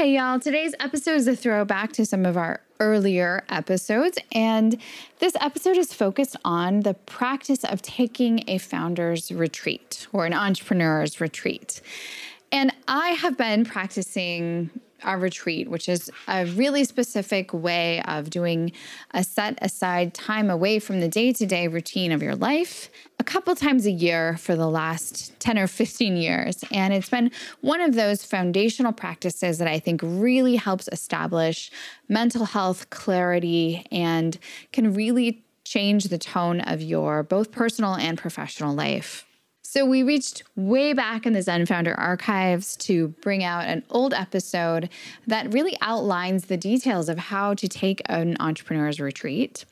Hey, y'all. Today's episode is a throwback to some of our earlier episodes. And this episode is focused on the practice of taking a founder's retreat or an entrepreneur's retreat. And I have been practicing a retreat, which is a really specific way of doing a set aside time away from the day to day routine of your life a couple times a year for the last 10 or 15 years. And it's been one of those foundational practices that I think really helps establish mental health clarity and can really change the tone of your both personal and professional life. So we reached way back in the Zen Founder archives to bring out an old episode that really outlines the details of how to take an entrepreneur's retreat.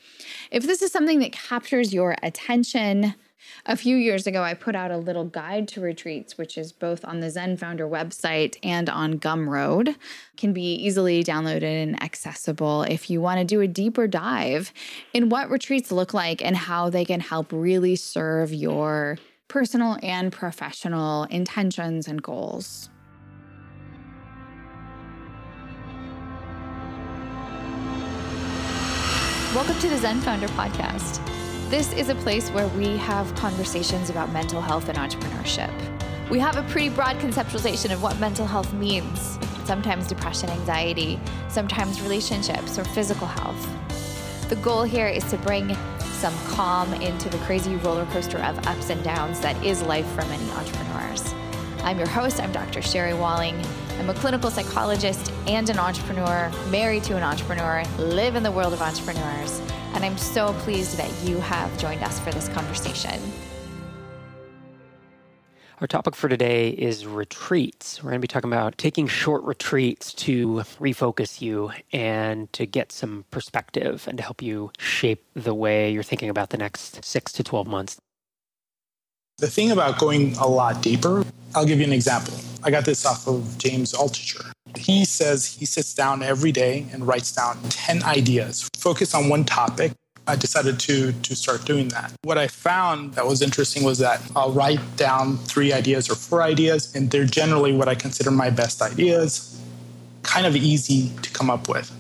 If this is something that captures your attention, a few years ago, I put out a little guide to retreats, which is both on the Zen Founder website and on Gumroad. Can be easily downloaded and accessible if you want to do a deeper dive in what retreats look like and how they can help really serve your personal and professional intentions and goals. Welcome to the Zen Founder podcast. This is a place where we have conversations about mental health and entrepreneurship. We have a pretty broad conceptualization of what mental health means sometimes depression, anxiety, sometimes relationships or physical health. The goal here is to bring some calm into the crazy roller coaster of ups and downs that is life for many entrepreneurs. I'm your host, I'm Dr. Sherry Walling. I'm a clinical psychologist and an entrepreneur, married to an entrepreneur, live in the world of entrepreneurs, and I'm so pleased that you have joined us for this conversation. Our topic for today is retreats. We're going to be talking about taking short retreats to refocus you and to get some perspective and to help you shape the way you're thinking about the next six to 12 months. The thing about going a lot deeper, I'll give you an example. I got this off of James Altucher. He says he sits down every day and writes down 10 ideas, focus on one topic, I decided to to start doing that. What I found that was interesting was that I'll write down three ideas or four ideas, and they're generally what I consider my best ideas, kind of easy to come up with.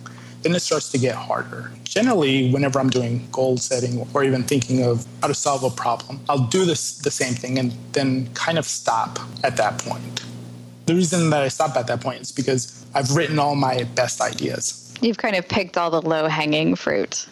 Then it starts to get harder. Generally, whenever I'm doing goal setting or even thinking of how to solve a problem, I'll do this the same thing and then kind of stop at that point. The reason that I stop at that point is because I've written all my best ideas. You've kind of picked all the low hanging fruit.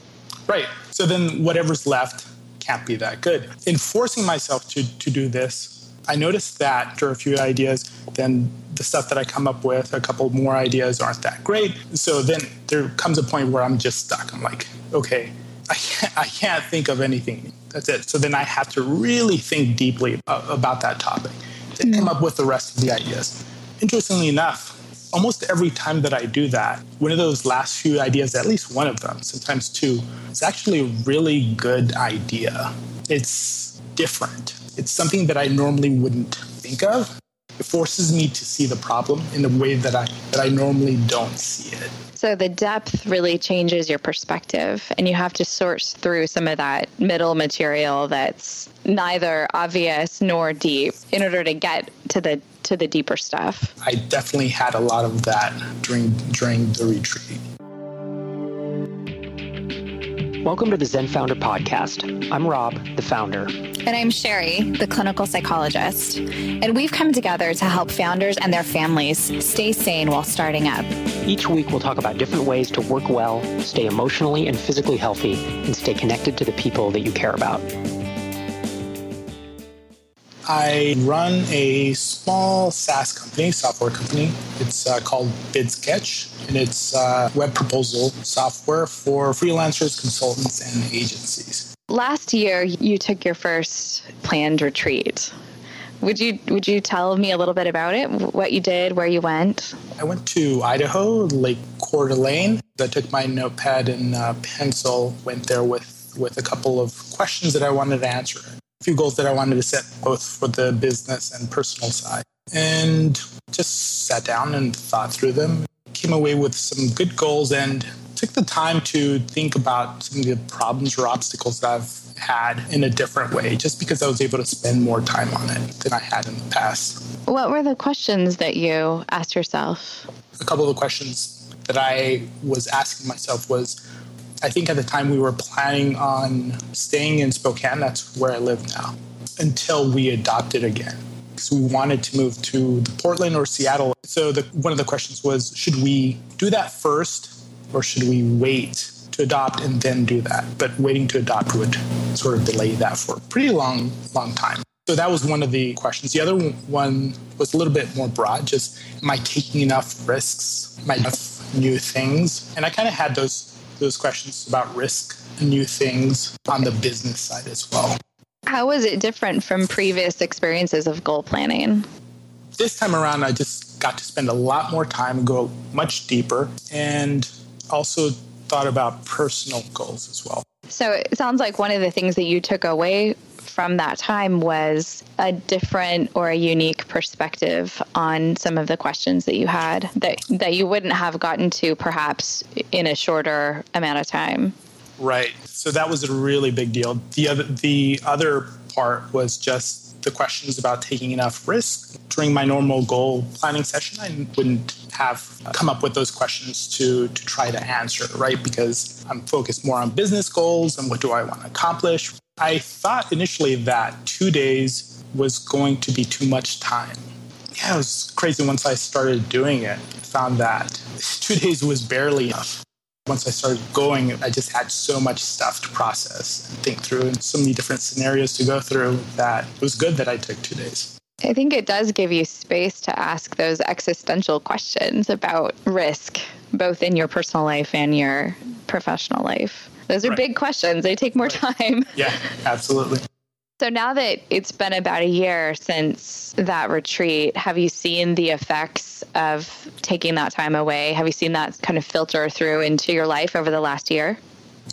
Right. So then whatever's left can't be that good. In forcing myself to, to do this, I noticed that after a few ideas, then the stuff that I come up with, a couple more ideas aren't that great. So then there comes a point where I'm just stuck. I'm like, okay, I can't, I can't think of anything. That's it. So then I have to really think deeply about that topic to mm. come up with the rest of the ideas. Interestingly enough, almost every time that I do that, one of those last few ideas, at least one of them, sometimes two, is actually a really good idea. It's different. It's something that I normally wouldn't think of. It forces me to see the problem in a way that I that I normally don't see it. So the depth really changes your perspective, and you have to sort through some of that middle material that's neither obvious nor deep in order to get to the to the deeper stuff. I definitely had a lot of that during during the retreat. Welcome to the Zen Founder Podcast. I'm Rob, the founder. And I'm Sherry, the clinical psychologist. And we've come together to help founders and their families stay sane while starting up. Each week, we'll talk about different ways to work well, stay emotionally and physically healthy, and stay connected to the people that you care about. I run a small SaaS company, software company. It's uh, called BidSketch, and it's uh, web proposal software for freelancers, consultants, and agencies. Last year, you took your first planned retreat. Would you would you tell me a little bit about it? What you did, where you went? I went to Idaho, Lake Coeur d'Alene. I took my notepad and uh, pencil, went there with with a couple of questions that I wanted to answer few goals that I wanted to set both for the business and personal side. And just sat down and thought through them, came away with some good goals and took the time to think about some of the problems or obstacles that I've had in a different way, just because I was able to spend more time on it than I had in the past. What were the questions that you asked yourself? A couple of the questions that I was asking myself was I think at the time we were planning on staying in Spokane, that's where I live now, until we adopted again. Because we wanted to move to Portland or Seattle. So the, one of the questions was should we do that first or should we wait to adopt and then do that? But waiting to adopt would sort of delay that for a pretty long, long time. So that was one of the questions. The other one was a little bit more broad, just am I taking enough risks? Am I enough new things? And I kind of had those those questions about risk and new things on the business side as well. How was it different from previous experiences of goal planning? This time around, I just got to spend a lot more time, go much deeper, and also thought about personal goals as well. So it sounds like one of the things that you took away from that time was a different or a unique perspective on some of the questions that you had that that you wouldn't have gotten to perhaps in a shorter amount of time. Right. So that was a really big deal. The other the other part was just the questions about taking enough risk. During my normal goal planning session, I wouldn't have come up with those questions to, to try to answer, right? Because I'm focused more on business goals and what do I want to accomplish. I thought initially that two days was going to be too much time. Yeah, it was crazy once I started doing it. I found that two days was barely enough. Once I started going, I just had so much stuff to process and think through and so many different scenarios to go through that it was good that I took two days. I think it does give you space to ask those existential questions about risk, both in your personal life and your professional life. Those are right. big questions. They take more time. Yeah, absolutely. So now that it's been about a year since that retreat, have you seen the effects of taking that time away? Have you seen that kind of filter through into your life over the last year?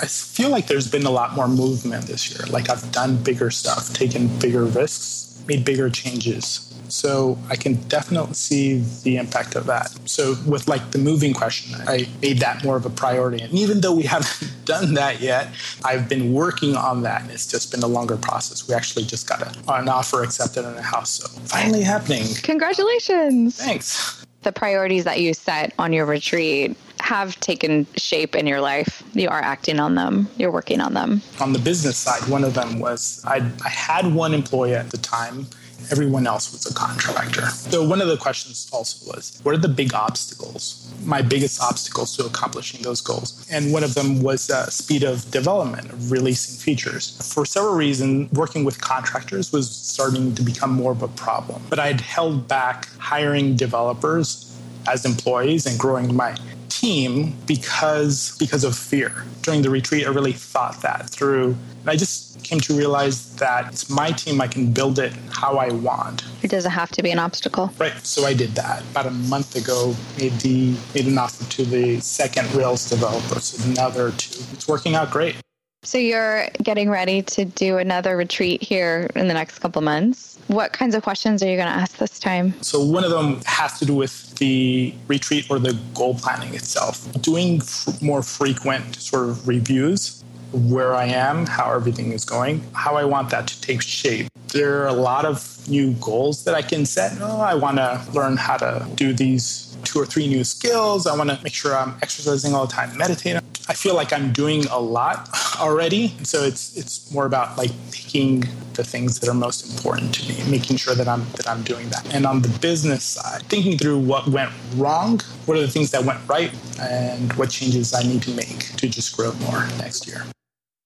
I feel like there's been a lot more movement this year. Like I've done bigger stuff, taken bigger risks, made bigger changes. So I can definitely see the impact of that. So with like the moving question, I made that more of a priority. And even though we haven't done that yet, I've been working on that. And it's just been a longer process. We actually just got a, an offer accepted on a house. So finally happening. Congratulations. Thanks. The priorities that you set on your retreat have taken shape in your life. You are acting on them, you're working on them. On the business side, one of them was I, I had one employee at the time Everyone else was a contractor. So one of the questions also was, what are the big obstacles? My biggest obstacles to accomplishing those goals. And one of them was uh, speed of development, of releasing features. For several reasons, working with contractors was starting to become more of a problem. But I'd held back hiring developers as employees and growing my team because because of fear. During the retreat, I really thought that through. And I just came to realize that it's my team. I can build it how I want. It doesn't have to be an obstacle. Right. So I did that about a month ago. Made the made an offer to the second Rails developer. So another two. It's working out great. So you're getting ready to do another retreat here in the next couple months. What kinds of questions are you going to ask this time? So one of them has to do with the retreat or the goal planning itself. Doing f- more frequent sort of reviews where I am, how everything is going, how I want that to take shape. There are a lot of new goals that I can set. Oh, I want to learn how to do these two or three new skills. I want to make sure I'm exercising all the time, meditating. I feel like I'm doing a lot already. So it's it's more about like picking the things that are most important to me, making sure that I'm that I'm doing that. And on the business side, thinking through what went wrong, what are the things that went right, and what changes I need to make to just grow more next year.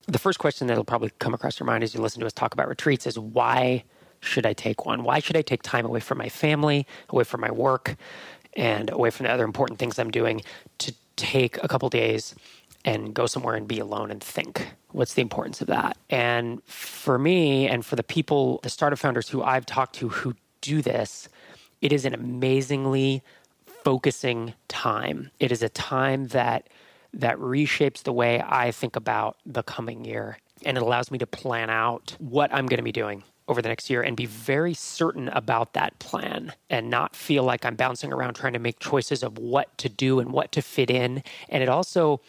The first question that'll probably come across your mind as you listen to us talk about retreats is why should I take one? Why should I take time away from my family, away from my work, and away from the other important things I'm doing to take a couple days and go somewhere and be alone and think. What's the importance of that? And for me, and for the people, the startup founders who I've talked to who do this, it is an amazingly focusing time. It is a time that that reshapes the way I think about the coming year and it allows me to plan out what I'm going to be doing over the next year and be very certain about that plan and not feel like I'm bouncing around trying to make choices of what to do and what to fit in. And it also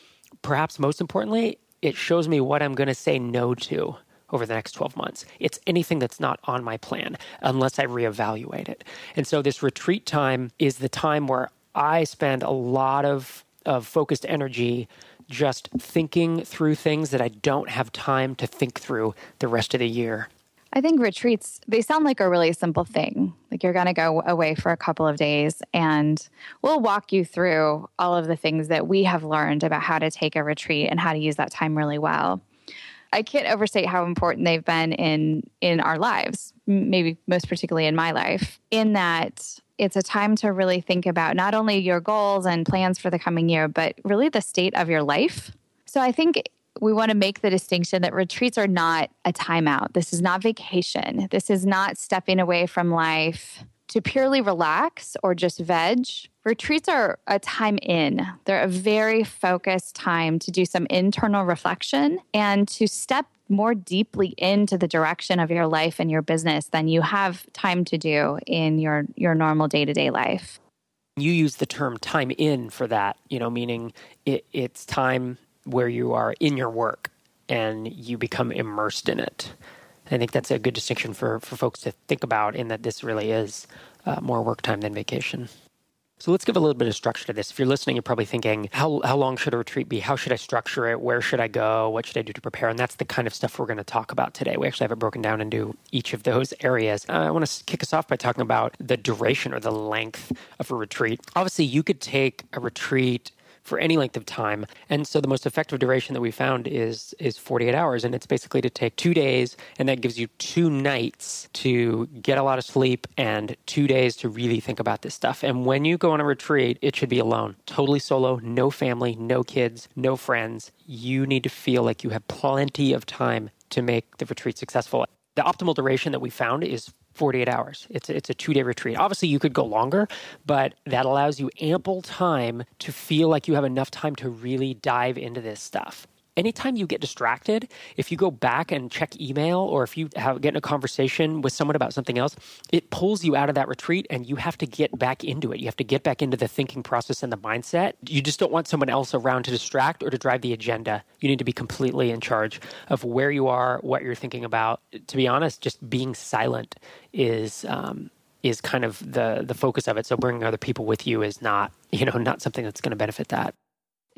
perhaps most importantly, it shows me what I'm going to say no to over the next 12 months. It's anything that's not on my plan unless I reevaluate it. And so this retreat time is the time where I spend a lot of, of focused energy just thinking through things that I don't have time to think through the rest of the year. I think retreats, they sound like a really simple thing. Like you're going to go away for a couple of days and we'll walk you through all of the things that we have learned about how to take a retreat and how to use that time really well. I can't overstate how important they've been in in our lives, maybe most particularly in my life. In that it's a time to really think about not only your goals and plans for the coming year, but really the state of your life. So I think we want to make the distinction that retreats are not a timeout. This is not vacation. This is not stepping away from life to purely relax or just veg. Retreats are a time in. They're a very focused time to do some internal reflection and to step more deeply into the direction of your life and your business than you have time to do in your your normal day-to-day life. You use the term time in for that, you know, meaning it, it's time where you are in your work and you become immersed in it. I think that's a good distinction for, for folks to think about in that this really is uh, more work time than vacation. So let's give a little bit of structure to this. If you're listening, you're probably thinking, how, how long should a retreat be? How should I structure it? Where should I go? What should I do to prepare? And that's the kind of stuff we're going to talk about today. We actually have it broken down into each of those areas. Uh, I want to kick us off by talking about the duration or the length of a retreat. Obviously, you could take a retreat for any length of time. And so the most effective duration that we found is is 48 hours and it's basically to take 2 days and that gives you 2 nights to get a lot of sleep and 2 days to really think about this stuff. And when you go on a retreat, it should be alone, totally solo, no family, no kids, no friends. You need to feel like you have plenty of time to make the retreat successful. The optimal duration that we found is 48 hours. It's it's a two day retreat. Obviously, you could go longer, but that allows you ample time to feel like you have enough time to really dive into this stuff anytime you get distracted, if you go back and check email or if you have get in a conversation with someone about something else, it pulls you out of that retreat and you have to get back into it. You have to get back into the thinking process and the mindset. You just don't want someone else around to distract or to drive the agenda. You need to be completely in charge of where you are, what you're thinking about. To be honest, just being silent is um, is kind of the the focus of it. So bringing other people with you is not you know not something that's going to benefit that.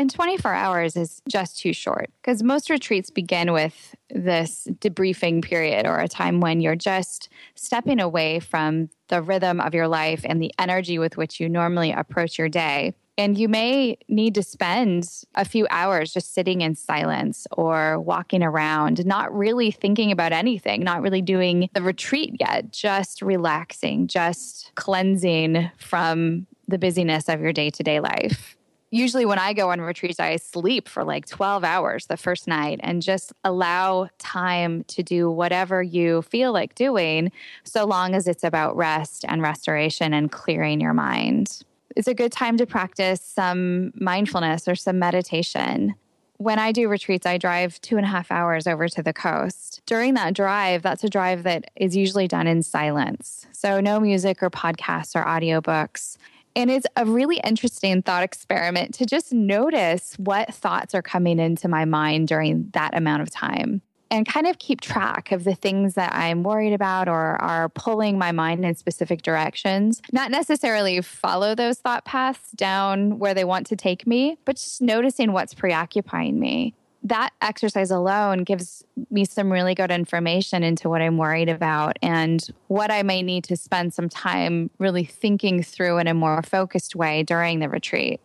And 24 hours is just too short because most retreats begin with this debriefing period or a time when you're just stepping away from the rhythm of your life and the energy with which you normally approach your day. And you may need to spend a few hours just sitting in silence or walking around, not really thinking about anything, not really doing the retreat yet, just relaxing, just cleansing from the busyness of your day to day life usually when I go on retreats, I sleep for like 12 hours the first night and just allow time to do whatever you feel like doing, so long as it's about rest and restoration and clearing your mind. It's a good time to practice some mindfulness or some meditation. When I do retreats, I drive two and a half hours over to the coast. During that drive, that's a drive that is usually done in silence. So, no music or podcasts or audiobooks. And it's a really interesting thought experiment to just notice what thoughts are coming into my mind during that amount of time and kind of keep track of the things that I'm worried about or are pulling my mind in specific directions. Not necessarily follow those thought paths down where they want to take me, but just noticing what's preoccupying me that exercise alone gives me some really good information into what I'm worried about and what I may need to spend some time really thinking through in a more focused way during the retreat.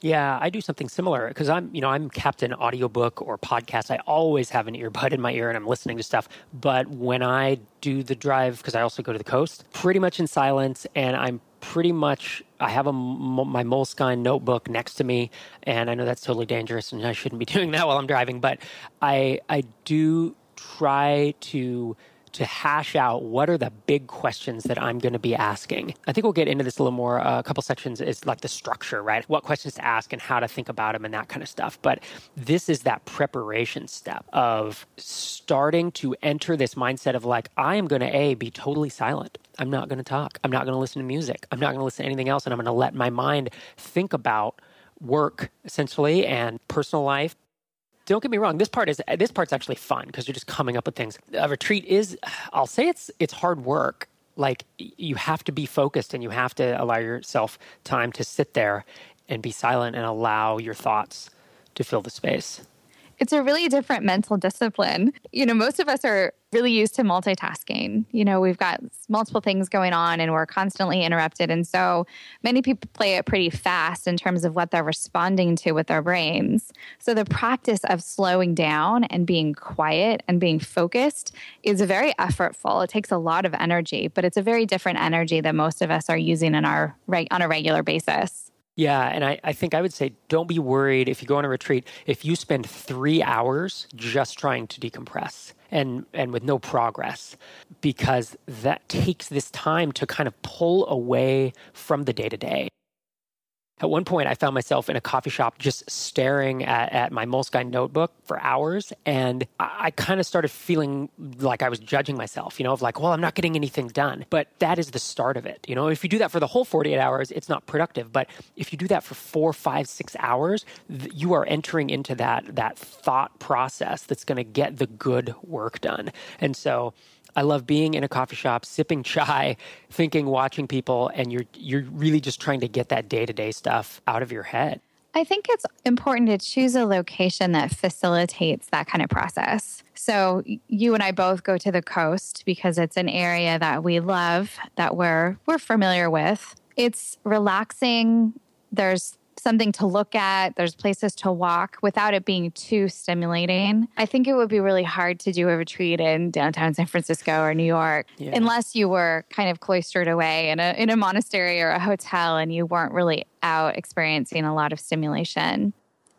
Yeah, I do something similar because I'm, you know, I'm captain audiobook or podcast. I always have an earbud in my ear and I'm listening to stuff. But when I do the drive, because I also go to the coast, pretty much in silence, and I'm pretty much I have a my Moleskine notebook next to me, and I know that's totally dangerous, and I shouldn't be doing that while I'm driving. But I I do try to to hash out what are the big questions that I'm going to be asking. I think we'll get into this a little more. Uh, a couple sections is like the structure, right? What questions to ask and how to think about them and that kind of stuff. But this is that preparation step of starting to enter this mindset of like, I am going to A, be totally silent. I'm not going to talk. I'm not going to listen to music. I'm not going to listen to anything else. And I'm going to let my mind think about work essentially and personal life. Don't get me wrong. This part is this part's actually fun because you're just coming up with things. A retreat is, I'll say it's it's hard work. Like you have to be focused and you have to allow yourself time to sit there and be silent and allow your thoughts to fill the space it's a really different mental discipline. You know, most of us are really used to multitasking. You know, we've got multiple things going on and we're constantly interrupted. And so many people play it pretty fast in terms of what they're responding to with their brains. So the practice of slowing down and being quiet and being focused is very effortful. It takes a lot of energy, but it's a very different energy that most of us are using in our on a regular basis. Yeah, and I, I think I would say don't be worried if you go on a retreat, if you spend three hours just trying to decompress and and with no progress because that takes this time to kind of pull away from the day to day at one point, I found myself in a coffee shop just staring at, at my Moleskine notebook for hours. And I, I kind of started feeling like I was judging myself, you know, of like, well, I'm not getting anything done. But that is the start of it. You know, if you do that for the whole 48 hours, it's not productive. But if you do that for four, five, six hours, th- you are entering into that, that thought process that's going to get the good work done. And so, I love being in a coffee shop, sipping chai, thinking, watching people, and you're you're really just trying to get that day to day stuff out of your head. I think it's important to choose a location that facilitates that kind of process. So you and I both go to the coast because it's an area that we love, that we're we're familiar with. It's relaxing. There's something to look at, there's places to walk without it being too stimulating. I think it would be really hard to do a retreat in downtown San Francisco or New York yeah. unless you were kind of cloistered away in a in a monastery or a hotel and you weren't really out experiencing a lot of stimulation.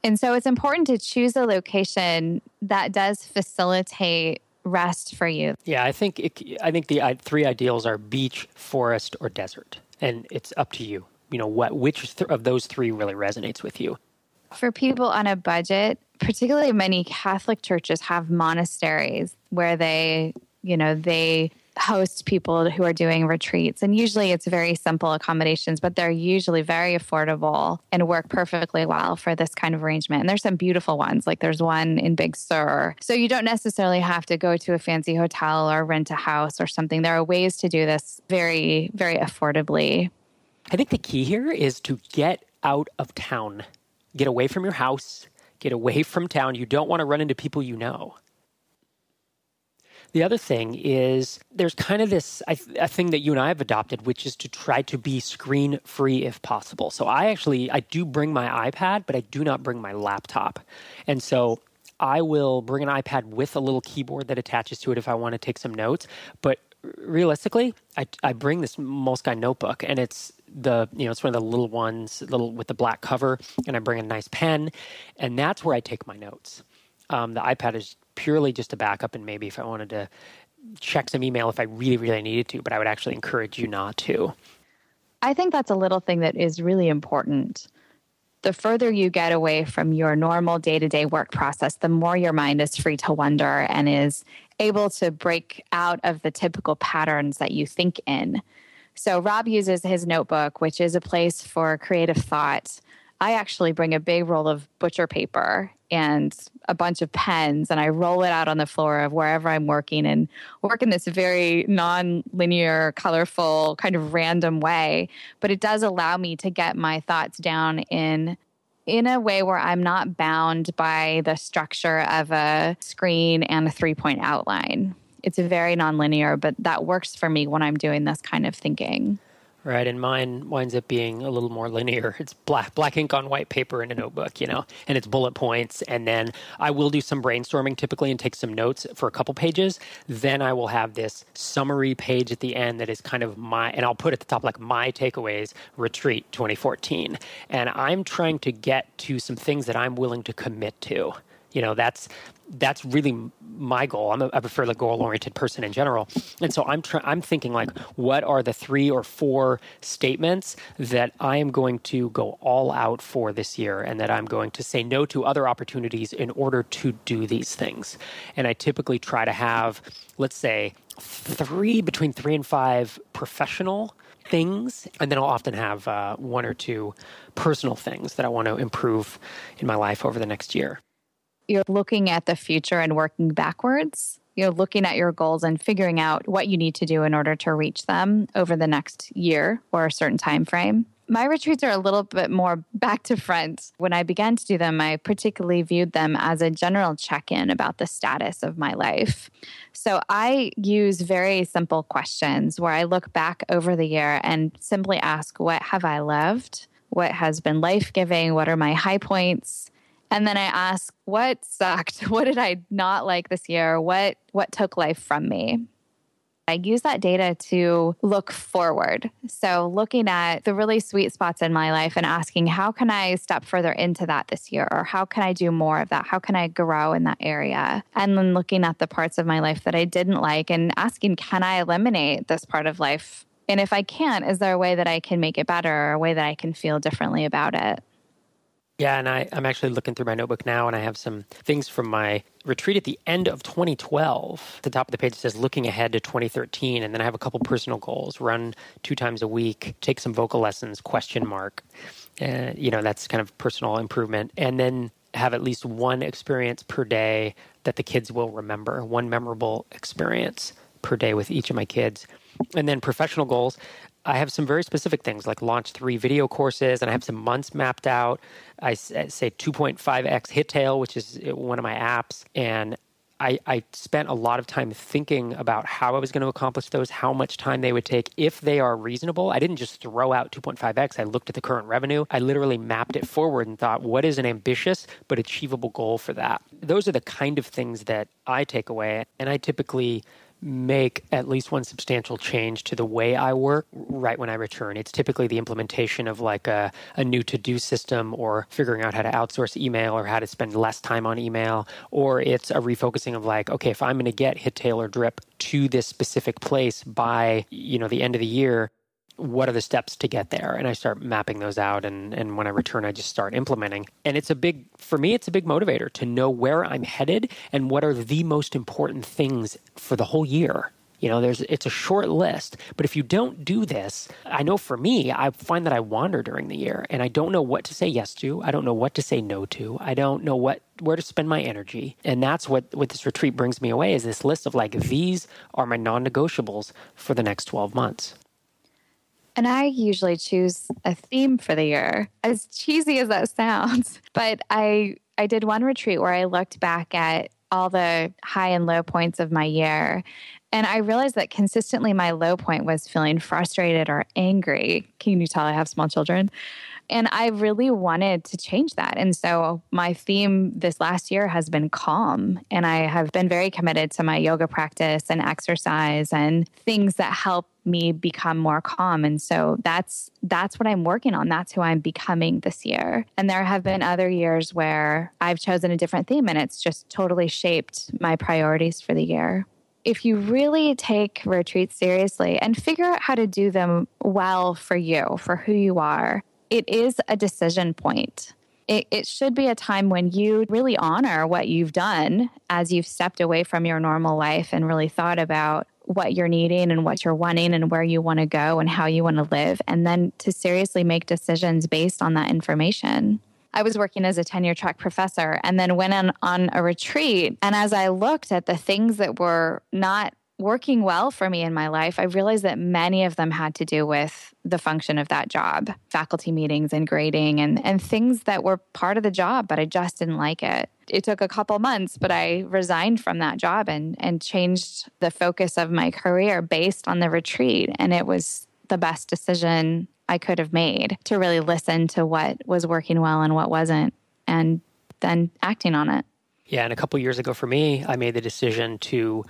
And so it's important to choose a location that does facilitate rest for you. Yeah, I think it, I think the three ideals are beach, forest, or desert, and it's up to you you know what which th- of those three really resonates with you? For people on a budget particularly many catholic churches have monasteries where they you know they host people who are doing retreats and usually it's very simple accommodations but they're usually very affordable and work perfectly well for this kind of arrangement. And there's some beautiful ones like there's one in big sur. So you don't necessarily have to go to a fancy hotel or rent a house or something. There are ways to do this very very affordably I think the key here is to get out of town, get away from your house, get away from town. You don't want to run into people you know. The other thing is there's kind of this a thing that you and I have adopted, which is to try to be screen free if possible. So I actually I do bring my iPad, but I do not bring my laptop, and so I will bring an iPad with a little keyboard that attaches to it if I want to take some notes. But realistically, I, I bring this Moleskine notebook, and it's the you know it's one of the little ones, little with the black cover, and I bring a nice pen, and that's where I take my notes. Um, the iPad is purely just a backup, and maybe if I wanted to check some email if I really really needed to, but I would actually encourage you not to. I think that's a little thing that is really important. The further you get away from your normal day to day work process, the more your mind is free to wonder and is able to break out of the typical patterns that you think in. So Rob uses his notebook, which is a place for creative thought. I actually bring a big roll of butcher paper and a bunch of pens and I roll it out on the floor of wherever I'm working and work in this very non-linear, colorful, kind of random way. But it does allow me to get my thoughts down in in a way where I'm not bound by the structure of a screen and a three-point outline it's very nonlinear, but that works for me when I'm doing this kind of thinking. Right, and mine winds up being a little more linear. It's black black ink on white paper in a notebook, you know, and it's bullet points. And then I will do some brainstorming typically and take some notes for a couple pages. Then I will have this summary page at the end that is kind of my, and I'll put at the top like my takeaways retreat 2014. And I'm trying to get to some things that I'm willing to commit to you know that's that's really my goal. I'm a, I prefer the goal oriented person in general, and so I'm trying. I'm thinking like, what are the three or four statements that I am going to go all out for this year, and that I'm going to say no to other opportunities in order to do these things. And I typically try to have, let's say, three between three and five professional things. And then I'll often have uh, one or two personal things that I want to improve in my life over the next year. You're looking at the future and working backwards. You're looking at your goals and figuring out what you need to do in order to reach them over the next year or a certain time frame. My retreats are a little bit more back to front. When I began to do them, I particularly viewed them as a general check in about the status of my life. So I use very simple questions where I look back over the year and simply ask, What have I loved? What has been life giving? What are my high points? And then I ask, What sucked? What did I not like this year? What, what took life from me? I use that data to look forward. So, looking at the really sweet spots in my life and asking, how can I step further into that this year? Or how can I do more of that? How can I grow in that area? And then looking at the parts of my life that I didn't like and asking, can I eliminate this part of life? And if I can't, is there a way that I can make it better or a way that I can feel differently about it? Yeah, and I, I'm actually looking through my notebook now, and I have some things from my retreat at the end of 2012. At the top of the page says looking ahead to 2013, and then I have a couple personal goals: run two times a week, take some vocal lessons, question mark. Uh, you know, that's kind of personal improvement, and then have at least one experience per day that the kids will remember, one memorable experience per day with each of my kids. And then professional goals, I have some very specific things like launch three video courses, and I have some months mapped out. I say 2.5x HitTail, which is uh, one of my apps, and I, I, spent a lot of time thinking about how I was going to accomplish those, how much time they would take, if they are reasonable. I didn't just throw out 2.5x. I looked at the current revenue. I literally mapped it forward and thought, what is an ambitious but achievable goal for that? Those are the kind of things that I take away. And I typically make at least one substantial change to the way I work right when I return. It's typically the implementation of like a, a new to do system or figuring out how to outsource email or how to spend less time on email. Or it's a refocusing of like, okay, if I'm going to get HitTail or Drip to this specific place by, you know, the end of the year, what are the steps to get there? And i start mapping those out and, and when i return i just start implementing. And it's a big for me it's a big motivator to know where i'm headed and what are the most important things for the whole year. You know there's it's a short list but if you don't do this i know for me i find that i wander during the year and i don't know what to say yes to. I don't know what to say no to. I don't know what where to spend my energy. And that's what what this retreat brings me away is this list of like these are my non-negotiables for the next 12 months and I usually choose a theme for the year, as cheesy as that sounds. But I I did one retreat where I looked back at all the high and low points of my year. And I realized that consistently my low point was feeling frustrated or angry. Can you tell I have small children? And I really wanted to change that. And so my theme this last year has been calm. And I have been very committed to my yoga practice and exercise and things that help me become more calm. And so that's that's what i'm working on. That's who i'm becoming this year. And there have been other years where i've chosen a different theme and it's just totally shaped my priorities for the year. If you really take retreats seriously and figure out how to do them well for you for who you are it is a decision point. It, it, should be a time when you really honor what you've done as you've stepped away from your normal life and really thought about what you're needing and what you're wanting and where you want to go and how you want to live. And then to seriously make decisions based on that information. I was working as a tenure track professor and then went on, on a retreat. And as I looked at the things that were not working well for me in my life, I realized that many of them had to do with the function of that job, faculty meetings and grading and, and things that were part of the job, but I just didn't like it. It took a couple months, but I resigned from that job and, and changed the focus of my career based on the retreat. And it was the best decision I could have made to really listen to what was working well and what wasn't, and then acting on it. Yeah, and a couple years ago for me, I made the decision to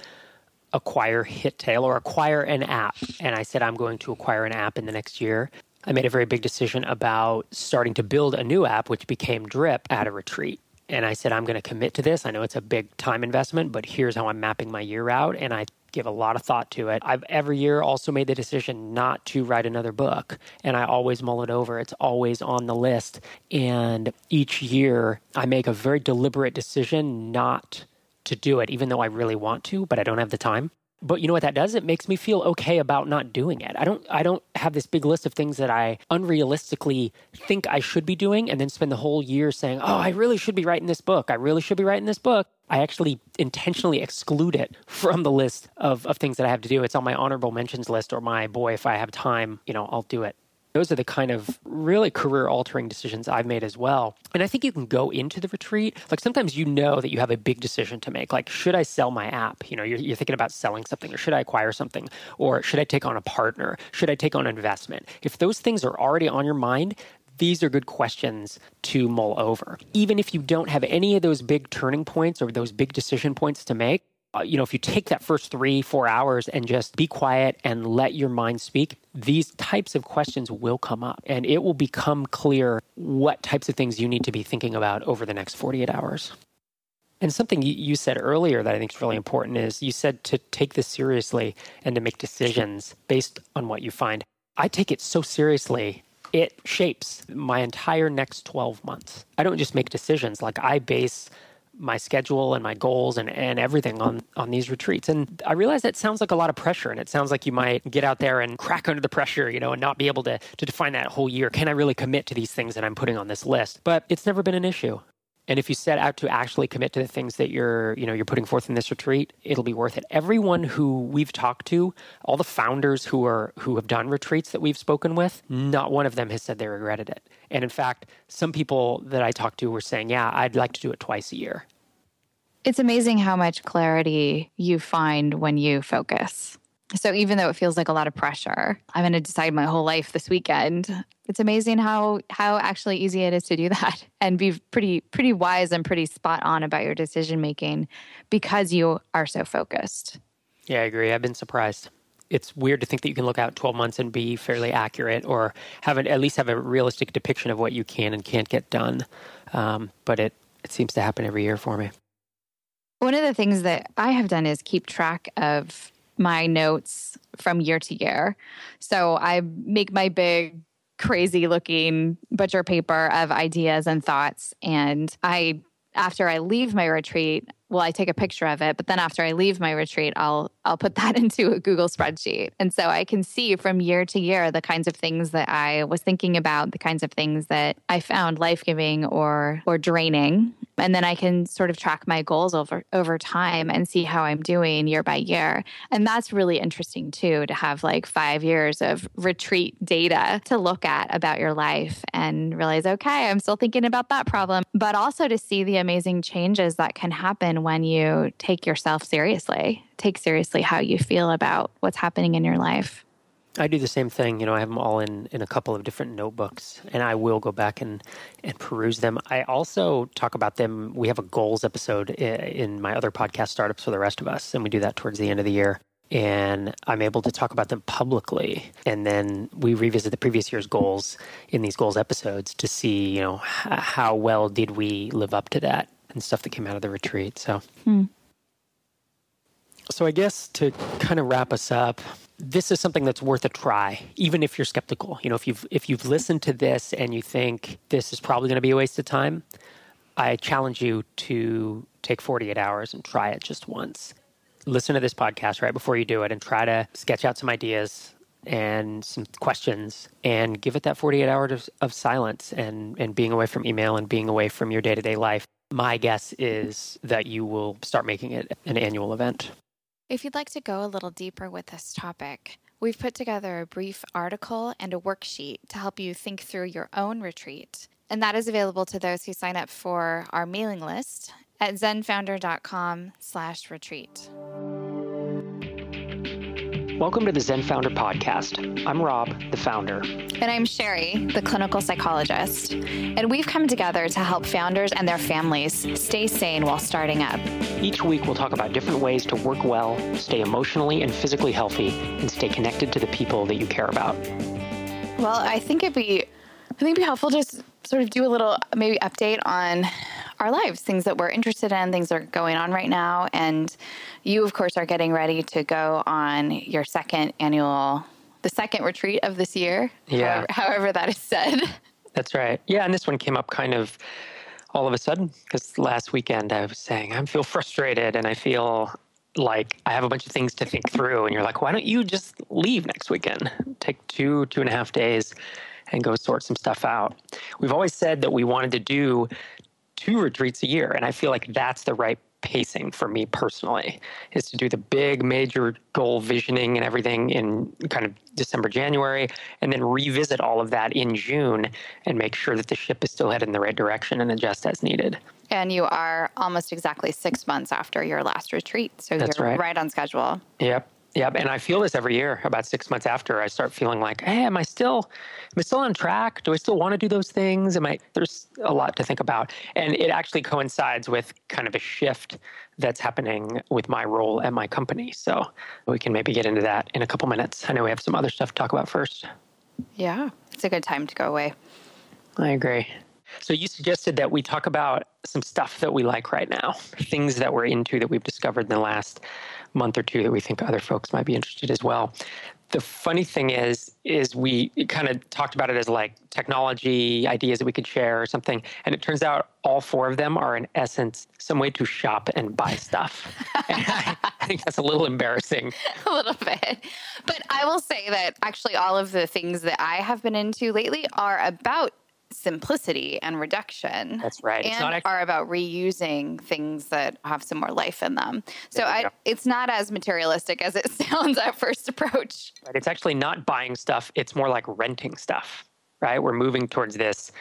acquire HitTail or acquire an app. And I said, I'm going to acquire an app in the next year. I made a very big decision about starting to build a new app, which became Drip at a retreat. And I said, I'm going to commit to this. I know it's a big time investment, but here's how I'm mapping my year out. And I give a lot of thought to it. I've every year also made the decision not to write another book, and I always mull it over. It's always on the list. And each year, I make a very deliberate decision not to do it, even though I really want to, but I don't have the time. But you know what that does? It makes me feel okay about not doing it. I don't I don't have this big list of things that I unrealistically think I should be doing and then spend the whole year saying, "Oh, I really should be writing this book. I really should be writing this book." I actually intentionally exclude it from the list of, of things that I have to do. It's on my honorable mentions list or my boy, if I have time, you know, I'll do it. Those are the kind of really career altering decisions I've made as well. And I think you can go into the retreat. Like sometimes you know that you have a big decision to make. Like, should I sell my app? You know, you're, you're thinking about selling something, or should I acquire something? Or should I take on a partner? Should I take on investment? If those things are already on your mind, these are good questions to mull over. Even if you don't have any of those big turning points or those big decision points to make, uh, you know, if you take that first three, four hours and just be quiet and let your mind speak, these types of questions will come up and it will become clear what types of things you need to be thinking about over the next 48 hours. And something you said earlier that I think is really important is you said to take this seriously and to make decisions based on what you find. I take it so seriously it shapes my entire next 12 months. I don't just make decisions, like I base my schedule and my goals and, and everything on on these retreats. And I realize that sounds like a lot of pressure and it sounds like you might get out there and crack under the pressure, you know, and not be able to to define that whole year. Can I really commit to these things that I'm putting on this list? But it's never been an issue. And if you set out to actually commit to the things that you're, you know, you're putting forth in this retreat, it'll be worth it. Everyone who we've talked to, all the founders who are who have done retreats that we've spoken with, mm. not one of them has said they regretted it. And in fact, some people that I talked to were saying, "Yeah, I'd like to do it twice a year." It's amazing how much clarity you find when you focus. So even though it feels like a lot of pressure, I'm going to decide my whole life this weekend. It's amazing how how actually easy it is to do that and be pretty pretty wise and pretty spot on about your decision making because you are so focused. Yeah, I agree. I've been surprised. It's weird to think that you can look out 12 months and be fairly accurate or have an, at least have a realistic depiction of what you can and can't get done. Um, but it, it seems to happen every year for me. One of the things that I have done is keep track of my notes from year to year. So I make my big, crazy looking butcher paper of ideas and thoughts. And I, after I leave my retreat, well, I take a picture of it, but then after I leave my retreat, I'll I'll put that into a Google spreadsheet. And so I can see from year to year the kinds of things that I was thinking about, the kinds of things that I found life-giving or or draining and then I can sort of track my goals over over time and see how I'm doing year by year. And that's really interesting too to have like 5 years of retreat data to look at about your life and realize okay, I'm still thinking about that problem, but also to see the amazing changes that can when you take yourself seriously. Take seriously how you feel about what's happening in your life. I do the same thing. You know, I have them all in, in a couple of different notebooks, and I will go back and, and peruse them. I also talk about them. We have a goals episode eh, in my other podcast, Startups for the Rest of Us, and we do that towards the end of the year. And I'm able to talk about them publicly. And then we revisit the previous year's goals in these goals episodes to see, you know, how well did we live up to that and stuff that came out of the retreat. So, hmm. so I guess to kind of wrap us up, this is something that's worth a try, even if you're skeptical. You know, if you've if you've listened to this and you think this is probably going to be a waste of time, I challenge you to take 48 hours and try it just once. Listen to this podcast right before you do it and try to sketch out some ideas and some questions and give it that 48 hours of, of silence and, and being away from email and being away from your day to day life. My guess is that you will start making it an annual event. If you'd like to go a little deeper with this topic, we've put together a brief article and a worksheet to help you think through your own retreat. And that is available to those who sign up for our mailing list at zenfounder.com slash retreat. Welcome to the Zen Founder Podcast. I'm Rob, the founder. And I'm Sherry, the clinical psychologist. And we've come together to help founders and their families stay sane while starting up. Each week, we'll talk about different ways to work well, stay emotionally and physically healthy, and stay connected to the people that you care about. Well, I think it'd be, I think it'd be helpful to sort of do a little maybe update on our lives, things that we're interested in, things that are going on right now. And you, of course, are getting ready to go on your second annual, the second retreat of this year. Yeah. However, however that is said. That's right. Yeah. And this one came up kind of all of a sudden because last weekend I was saying I feel frustrated and I feel like I have a bunch of things to think through, and you're like, why don't you just leave next weekend? Take two, two and a half days and go sort some stuff out. We've always said that we wanted to do two retreats a year, and I feel like that's the right pacing for me personally is to do the big major goal visioning and everything in kind of December, January, and then revisit all of that in June and make sure that the ship is still headed in the right direction and adjust as needed. And you are almost exactly six months after your last retreat. So That's you're right. right on schedule. Yep. Yep. And I feel this every year. About six months after, I start feeling like, hey, am I still, am I still on track? Do I still want to do those things? Am I? There's a lot to think about, and it actually coincides with kind of a shift that's happening with my role at my company. So we can maybe get into that in a couple minutes. I know we have some other stuff to talk about first. Yeah, it's a good time to go away. I agree. So you suggested that we talk about some stuff that we like right now, things that we're into that we've discovered in the last month or two that we think other folks might be interested as well. The funny thing is, is we kind of talked about it as like technology ideas that we could share or something, and it turns out all four of them are in essence some way to shop and buy stuff. and I, I think that's a little embarrassing. a little bit. But I will say that actually, all of the things that I have been into lately are about simplicity and reduction. That's right. And actually- are about reusing things that have some more life in them. So I, it's not as materialistic as it sounds at first approach. Right? It's actually not buying stuff, it's more like renting stuff, right? We're moving towards this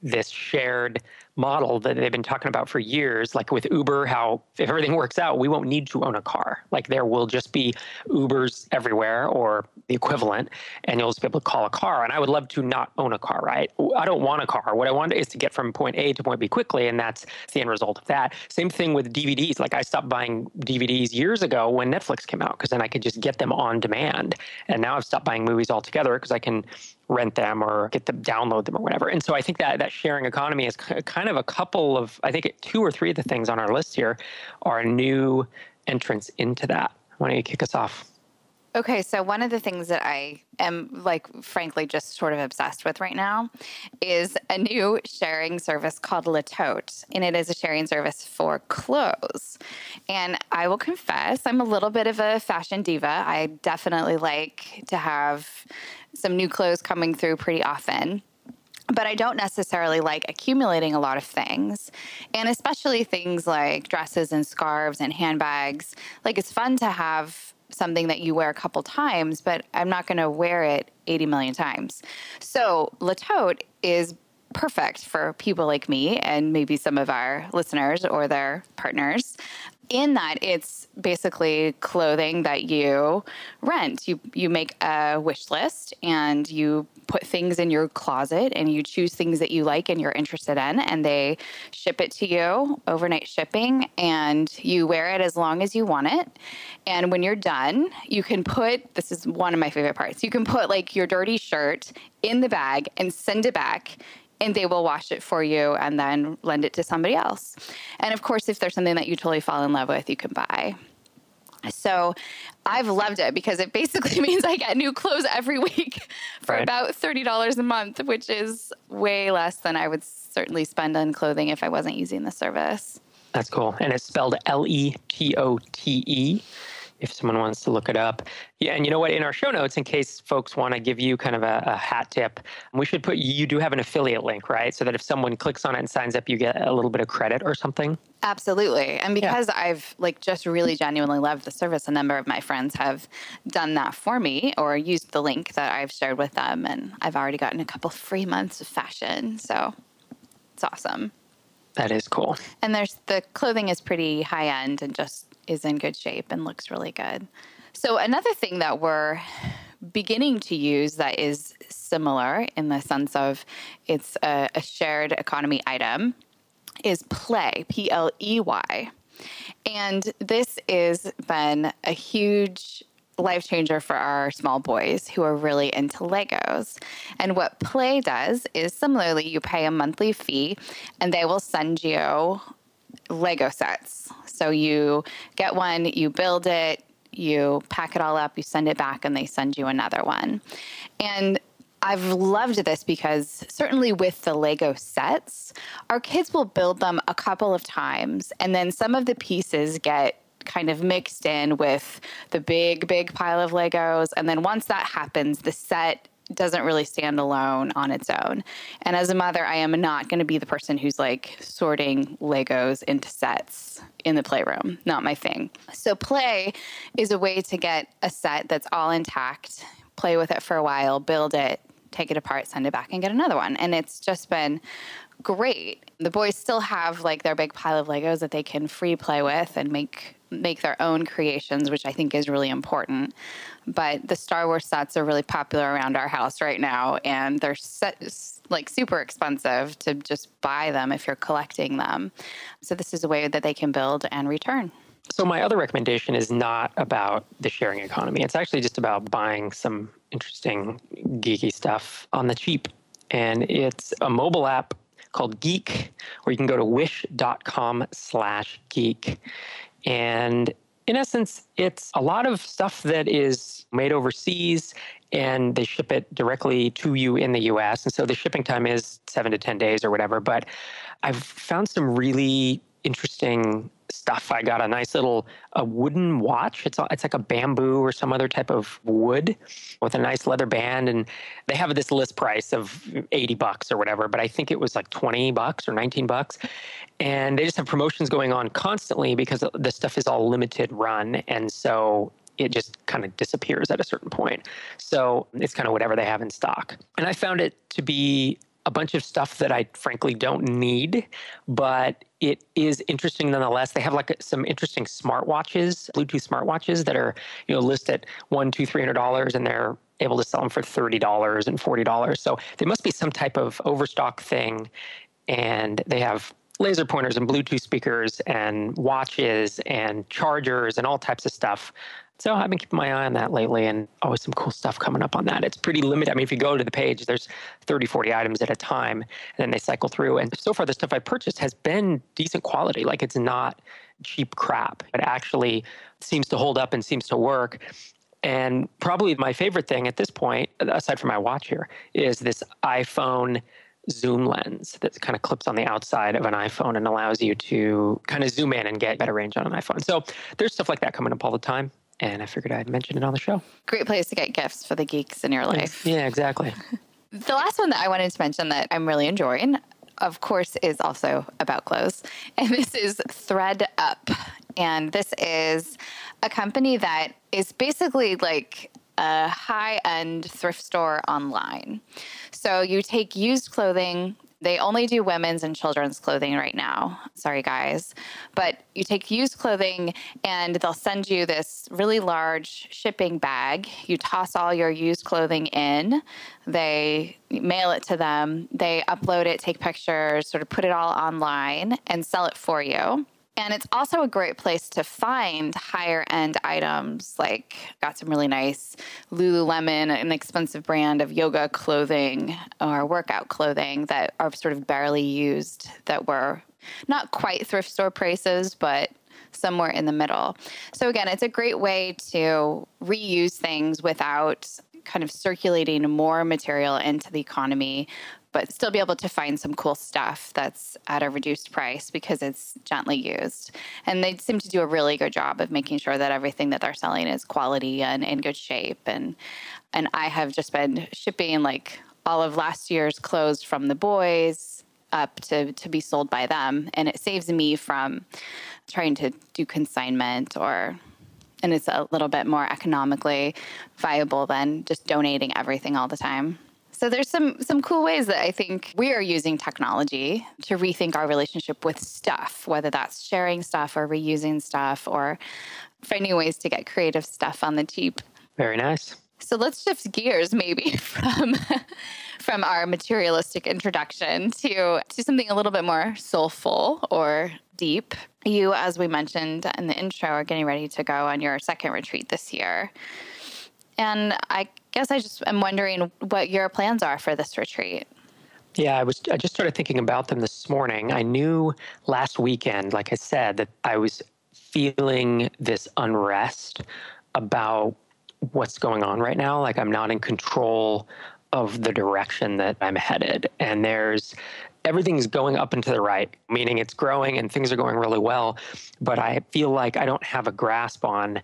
this shared model that they've been talking about for years like with Uber how if everything works out we won't need to own a car. Like there will just be Ubers everywhere or the equivalent and you'll just be able to call a car. And I would love to not own a car right? I don't want a car. What I want is to get from point A to point B quickly and that's the end result of that. Same thing with DVDs like I stopped buying DVDs years ago when Netflix came out because then I could just get them on demand. And now I've stopped buying movies altogether because I can rent them or get them download them or whatever. And so i think that that sharing economy is k- kind of a couple of i think two or three of the things on our list here are a new entrants into that why don't you kick us off Okay, so one of the things that I am like frankly just sort of obsessed with right now is a new sharing service called Le Tote, and it is a sharing service for clothes. And I will confess, I'm a little bit of a fashion diva. I definitely like to have some new clothes coming through pretty often but I don't necessarily like accumulating a lot of things. And especially things like dresses and scarves and handbags. Like it's fun to have something that you wear a couple times, but I'm not going to wear it 80 million times. So Le Tote is perfect for people like me and maybe some of our listeners or their partners in that it's basically clothing that you rent. You you make a wish list and you put things in your closet and you choose things that you like and you're interested in and they ship it to you overnight shipping and you wear it as long as you want it. And when you're done, you can put this is one of my favorite parts. You can put like your dirty shirt in the bag and send it back and they will wash it for you and then lend it to somebody else. And of course, if there's something that you totally fall in love with, you can buy. So I've loved it because it basically means I get new clothes every week for Right. about $30 a month, which is way less than I would certainly spend on clothing if I wasn't using the service. that's cool and it's spelled l-e-t-o-t-e if someone wants to look it up yeah and you know what in our show notes in case folks want to give you kind of a, a hat tip we should put you do have an affiliate link right so that if someone clicks on it and signs up you get a little bit of credit or something Absolutely. And because I've like just really genuinely loved the service, a number of my friends have done that for me or used the link that I've shared with them. And I've already gotten a couple free months of fashion. So it's awesome. that is cool And there's the clothing is pretty high end and just is in good shape and looks really good. So another thing that we're beginning to use that is similar in the sense of it's a, a shared economy item is Pley, P L E Y. And this has been a huge life changer for our small boys who are really into Legos. And what Pley does is similarly, you pay a monthly fee and they will send you Lego sets. So you get one, you build it, you pack it all up, you send it back, and they send you another one. And I've loved this because certainly with the Lego sets, our kids will build them a couple of times, and then some of the pieces get kind of mixed in with the big, big pile of Legos. And then once that happens, the set doesn't really stand alone on its own. And as a mother, I am not going to be the person who's like sorting Legos into sets in the playroom. Not my thing. So, Pley is a way to get a set that's all intact, play with it for a while, build it, take it apart, send it back, and get another one. And it's just been great. The boys still have like their big pile of Legos that they can free play with and make make their own creations, which I think is really important. But the Star Wars sets are really popular around our house right now, and they're set, like super expensive to just buy them if you're collecting them. So this is a way that they can build and return. So my other recommendation is not about the sharing economy. It's actually just about buying some interesting geeky stuff on the cheap. And it's a mobile app called Geek, or you can go to wish.com slash geek. And in essence, it's a lot of stuff that is made overseas and they ship it directly to you in the US. And so the shipping time is seven to 10 days or whatever. But I've found some really interesting stuff. I got a nice little a wooden watch. It's it's like a bamboo or some other type of wood with a nice leather band, and they have this list price of eighty bucks or whatever. But I think it was like twenty bucks or nineteen bucks, and they just have promotions going on constantly because the stuff is all limited run, and so it just kind of disappears at a certain point. So it's kind of whatever they have in stock. And I found it to be a bunch of stuff that I frankly don't need, but it is interesting nonetheless. They have like some interesting smartwatches, Bluetooth smartwatches that are you know listed at one, two, three hundred dollars, and they're able to sell them for thirty dollars and forty dollars. So there must be some type of overstock thing, and they have laser pointers and Bluetooth speakers and watches and chargers and all types of stuff so I've been keeping my eye on that lately and always some cool stuff coming up on that. It's pretty limited. I mean, if you go to the page, there's 30, 40 items at a time, and then they cycle through. And so far, the stuff I purchased has been decent quality. Like it's not cheap crap. It actually seems to hold up and seems to work. And probably my favorite thing at this point, aside from my watch here, is this iPhone zoom lens that kind of clips on the outside of an iPhone and allows you to kind of zoom in and get better range on an iPhone. So there's stuff like that coming up all the time and I figured I'd mention it on the show. Great place to get gifts for the geeks in your life. Yeah, exactly. the last one that I wanted to mention that I'm really enjoying, of course, is also about clothes, and this is Thread Up. And this is a company that is basically like a high end thrift store online. So you take used clothing they only do women's and children's clothing right now. Sorry, guys. But you take used clothing and they'll send you this really large shipping bag. You toss all your used clothing in, they mail it to them, they upload it, take pictures, sort of put it all online and sell it for you. And it's also a great place to find higher end items. Like, got some really nice Lululemon, an expensive brand of yoga clothing or workout clothing that are sort of barely used, that were not quite thrift store prices, but somewhere in the middle. So, again, it's a great way to reuse things without kind of circulating more material into the economy but still be able to find some cool stuff that's at a reduced price because it's gently used. And they seem to do a really good job of making sure that everything that they're selling is quality and in good shape. And and I have just been shipping like all of last year's clothes from the boys up to to be sold by them, and it saves me from trying to do consignment or and it's a little bit more economically viable than just donating everything all the time. So there's some some cool ways that I think we are using technology to rethink our relationship with stuff, whether that's sharing stuff or reusing stuff or finding ways to get creative stuff on the cheap. Very nice. So let's shift gears maybe from from our materialistic introduction to to something a little bit more soulful or deep. You as we mentioned in the intro are getting ready to go on your second retreat this year. And I guess I just am wondering what your plans are for this retreat. Yeah, I was I just started thinking about them this morning. I knew last weekend, like I said, that I was feeling this unrest about what's going on right now. Like I'm not in control of the direction that I'm headed. And there's everything's going up and to the right, meaning it's growing and things are going really well. But I feel like I don't have a grasp on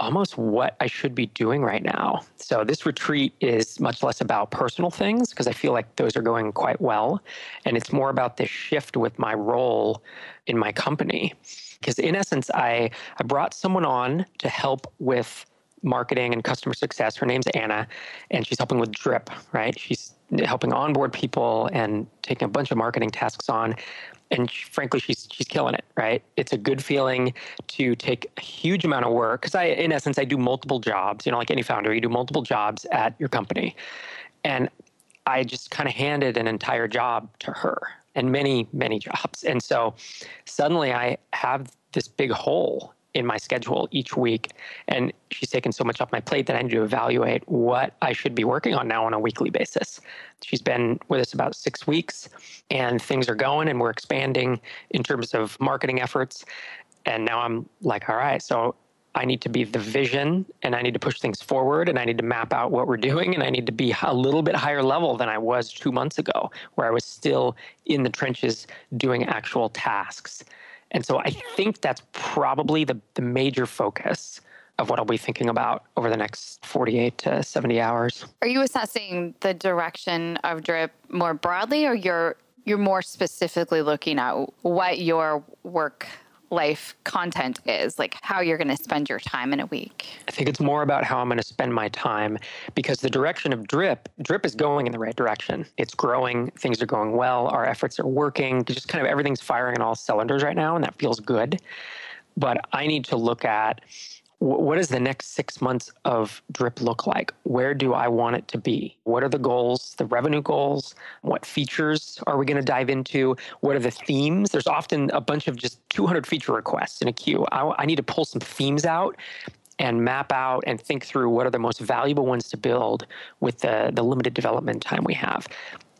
almost what I should be doing right now. So this retreat is much less about personal things because I feel like those are going quite well. And it's more about this shift with my role in my company. Because in essence, I, I brought someone on to help with marketing and customer success. Her name's Anna, and she's helping with Drip, right? She's helping onboard people and taking a bunch of marketing tasks on. And frankly, she's she's killing it, right? It's a good feeling to take a huge amount of work because I, in essence, I do multiple jobs. You know, like any founder, you do multiple jobs at your company, and I just kind of handed an entire job to her and many many jobs, and so suddenly I have this big hole in my schedule each week. And she's taken so much off my plate that I need to evaluate what I should be working on now on a weekly basis. She's been with us about six weeks and things are going and we're expanding in terms of marketing efforts. And now I'm like, all right, so I need to be the vision and I need to push things forward and I need to map out what we're doing and I need to be a little bit higher level than I was two months ago, where I was still in the trenches doing actual tasks. And so I think that's probably the, the major focus of what I'll be thinking about over the next 48 to 70 hours. Are you assessing the direction of drip more broadly or you're you're more specifically looking at what your work life content is, like how you're going to spend your time in a week? I think it's more about how I'm going to spend my time because the direction of Drip, Drip is going in the right direction. It's growing, things are going well, our efforts are working, just kind of everything's firing on all cylinders right now, and that feels good. But I need to look at what does the next six months of drip look like? Where do i want it to be? What are the goals the revenue goals? What features are we going to dive into? What are the themes? There's often a bunch of just 200 feature requests in a queue. I, I need to pull some themes out and map out and think through what are the most valuable ones to build with the, the limited development time we have.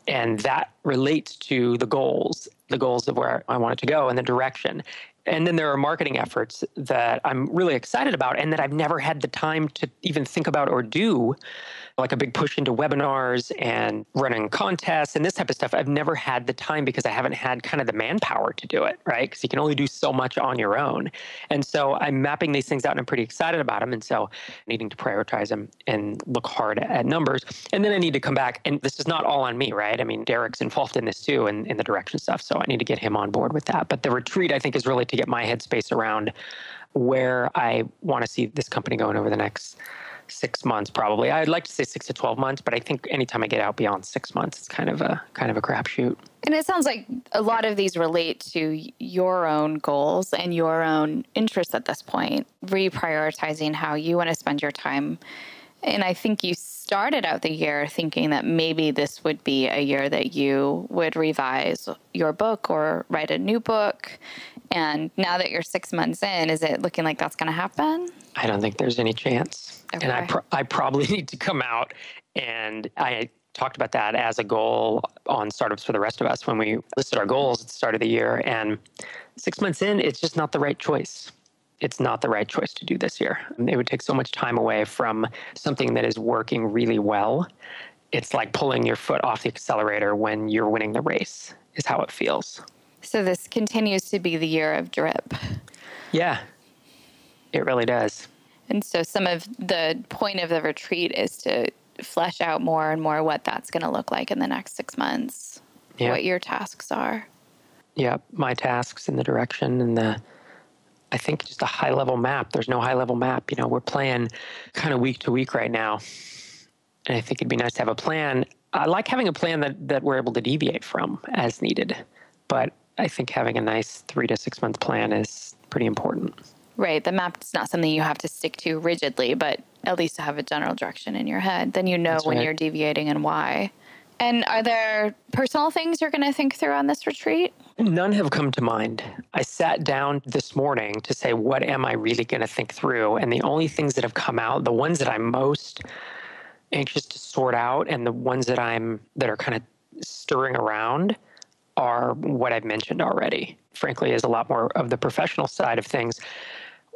And that relates to the goals the goals of where i want it to go and the direction and then there are marketing efforts that I'm really excited about and that I've never had the time to even think about or do like a big push into webinars and running contests and this type of stuff. I've never had the time because I haven't had kind of the manpower to do it, right? Because you can only do so much on your own. And so I'm mapping these things out and I'm pretty excited about them. And so needing to prioritize them and look hard at numbers. And then I need to come back. And this is not all on me, right? I mean, Derek's involved in this too and in, in the direction stuff. So I need to get him on board with that. But the retreat, I think, is really to get my headspace around where I want to see this company going over the next six months probably. I'd like to say six to twelve months, but I think anytime I get out beyond six months, it's kind of a kind of a crapshoot. And it sounds like a lot of these relate to your own goals and your own interests at this point, reprioritizing how you want to spend your time. And I think you started out the year thinking that maybe this would be a year that you would revise your book or write a new book. And now that you're six months in, is it looking like that's going to happen? I don't think there's any chance. Okay. And I, pro- I probably need to come out and I talked about that as a goal on startups for the rest of us when we listed our goals at the start of the year. And six months in, it's just not the right choice. It's not the right choice to do this year. It would take so much time away from something that is working really well. It's like pulling your foot off the accelerator when you're winning the race, is how it feels. So this continues to be the year of drip. Yeah, it really does. And so some of the point of the retreat is to flesh out more and more what that's going to look like in the next six months, yeah. what your tasks are. Yeah, my tasks and the direction and the, I think just a high level map. There's no high level map. You know, we're playing kind of week to week right now. And I think it'd be nice to have a plan. I like having a plan that, that we're able to deviate from as needed. But I think having a nice three to six month plan is pretty important. Right. The map is not something you have to stick to rigidly, but at least to have a general direction in your head. Then you know That's when right. you're deviating and why. And are there personal things you're going to think through on this retreat? None have come to mind. I sat down this morning to say, what am I really going to think through? And the only things that have come out, the ones that I'm most anxious to sort out and the ones that I'm that are kind of stirring around are what I've mentioned already. Frankly, is a lot more of the professional side of things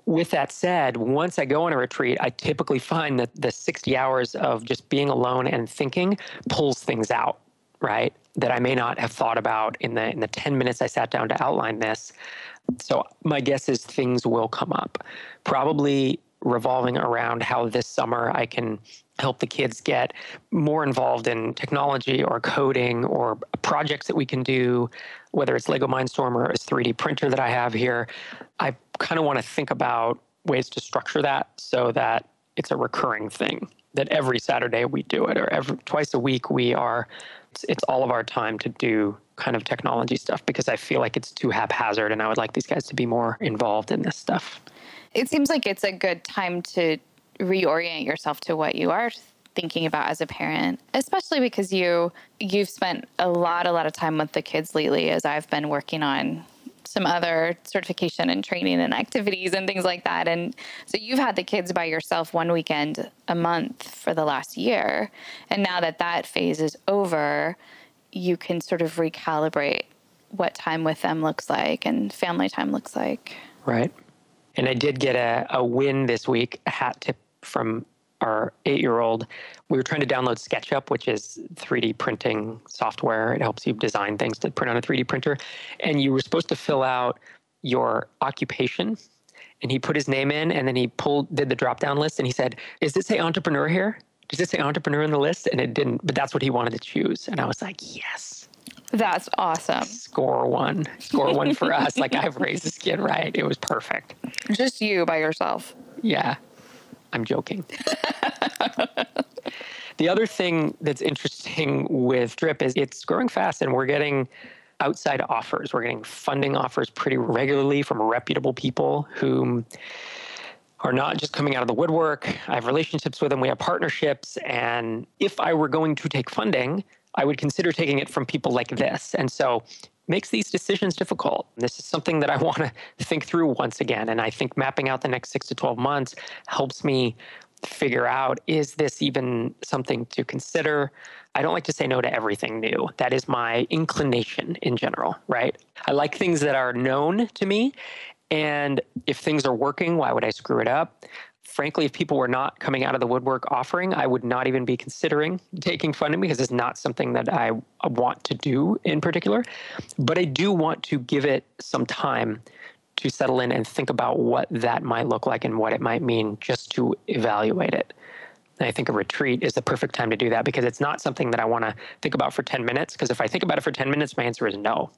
with that said, once I go on a retreat, I typically find that the 60 hours of just being alone and thinking pulls things out right? That I may not have thought about in the in the 10 minutes I sat down to outline this. So my guess is things will come up. Probably revolving around how this summer I can help the kids get more involved in technology or coding or projects that we can do, whether it's Lego Mindstorm or a 3D printer that I have here. I kind of want to think about ways to structure that so that it's a recurring thing that every Saturday we do it, or every twice a week we are. It's, it's all of our time to do kind of technology stuff because I feel like it's too haphazard, and I would like these guys to be more involved in this stuff. It seems like it's a good time to reorient yourself to what you are thinking about as a parent especially because you you've spent a lot a lot of time with the kids lately as I've been working on some other certification and training and activities and things like that. And so you've had the kids by yourself one weekend a month for the last year. And now that that phase is over, you can sort of recalibrate what time with them looks like and family time looks like. Right. And I did get a, a win this week, a hat tip from our eight year old, we were trying to download SketchUp, which is 3D printing software. It helps you design things to print on a 3D printer. And you were supposed to fill out your occupation. And he put his name in and then he pulled, did the drop down list and he said, Is this say entrepreneur here? Does it say entrepreneur in the list? And it didn't, but that's what he wanted to choose. And I was like, Yes. That's awesome. Score one. Score one for us. Like I've raised this kid right. It was perfect. Just you by yourself. Yeah. I'm joking. the other thing that's interesting with Drip is it's growing fast and we're getting outside offers. We're getting funding offers pretty regularly from reputable people who are not just coming out of the woodwork. I have relationships with them, we have partnerships. And if I were going to take funding, I would consider taking it from people like this. And so makes these decisions difficult. This is something that I want to think through once again. And I think mapping out the next six to 12 months helps me figure out is this even something to consider? I don't like to say no to everything new. That is my inclination in general, right? I like things that are known to me. And if things are working, why would I screw it up? Frankly, if people were not coming out of the woodwork offering, I would not even be considering taking funding because it's not something that I want to do in particular. But I do want to give it some time to settle in and think about what that might look like and what it might mean just to evaluate it. And I think a retreat is the perfect time to do that because it's not something that I want to think about for 10 minutes. Because if I think about it for 10 minutes, my answer is no.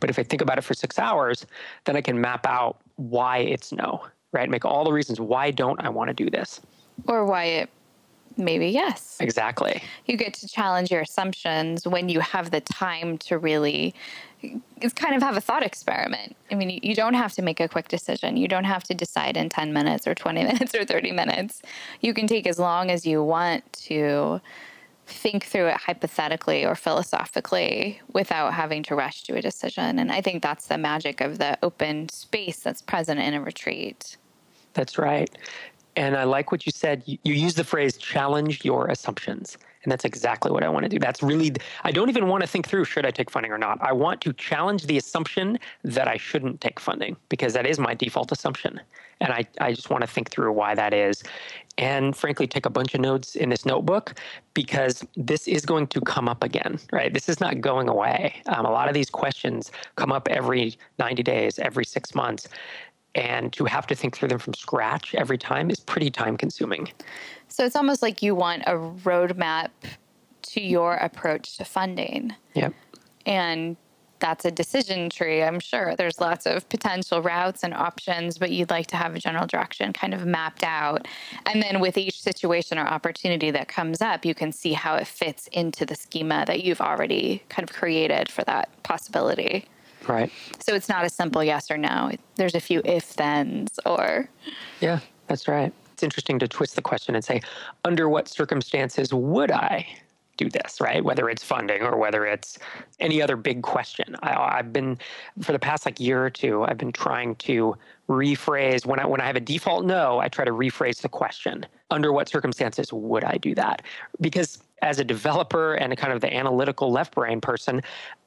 But if I think about it for six hours, then I can map out why it's no right? Make all the reasons why don't I want to do this? Or why it maybe yes. Exactly. You get to challenge your assumptions when you have the time to really it's kind of have a thought experiment. I mean, you don't have to make a quick decision. You don't have to decide in 10 minutes or 20 minutes or 30 minutes. You can take as long as you want to think through it hypothetically or philosophically without having to rush to a decision. And I think that's the magic of the open space that's present in a retreat. That's right. And I like what you said. You, you use the phrase challenge your assumptions. And that's exactly what I want to do. That's really, I don't even want to think through should I take funding or not. I want to challenge the assumption that I shouldn't take funding because that is my default assumption. And I, I just want to think through why that is. And frankly, take a bunch of notes in this notebook because this is going to come up again, right? This is not going away. Um, a lot of these questions come up every 90 days, every six months. And to have to think through them from scratch every time is pretty time consuming. So it's almost like you want a roadmap to your approach to funding. Yep. And that's a decision tree. I'm sure there's lots of potential routes and options, but you'd like to have a general direction kind of mapped out. And then with each situation or opportunity that comes up, you can see how it fits into the schema that you've already kind of created for that possibility. Right. So it's not a simple yes or no. There's a few if thens or. Yeah, that's right. It's interesting to twist the question and say, under what circumstances would I do this, right? Whether it's funding or whether it's any other big question. I, have been for the past like year or two, I've been trying to rephrase when I when I have a default no, I try to rephrase the question. Under what circumstances would I do that? Because as a developer and a kind of the analytical left brain person,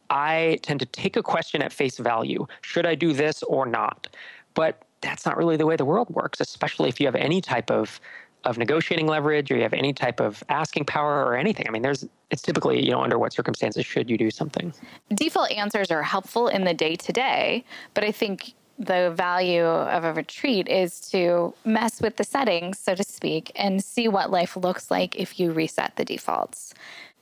I tend to take a question at face value. Should I do this or not? But that's not really the way the world works, especially if you have any type of of negotiating leverage or you have any type of asking power or anything. I mean, there's it's typically, you know, under what circumstances should you do something. Default answers are helpful in the day to day, but I think the value of a retreat is to mess with the settings, so to speak, and see what life looks like if you reset the defaults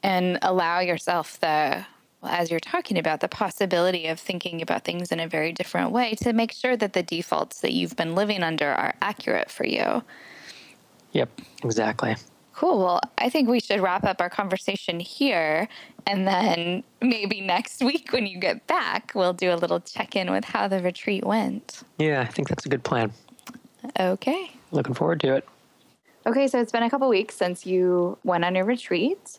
and allow yourself the as you're talking about the possibility of thinking about things in a very different way to make sure that the defaults that you've been living under are accurate for you. Yep, exactly. Cool. Well, I think we should wrap up our conversation here. And then maybe next week when you get back, we'll do a little check in with how the retreat went. Yeah, I think that's a good plan. Okay. Looking forward to it. Okay, so it's been a couple weeks since you went on your retreat.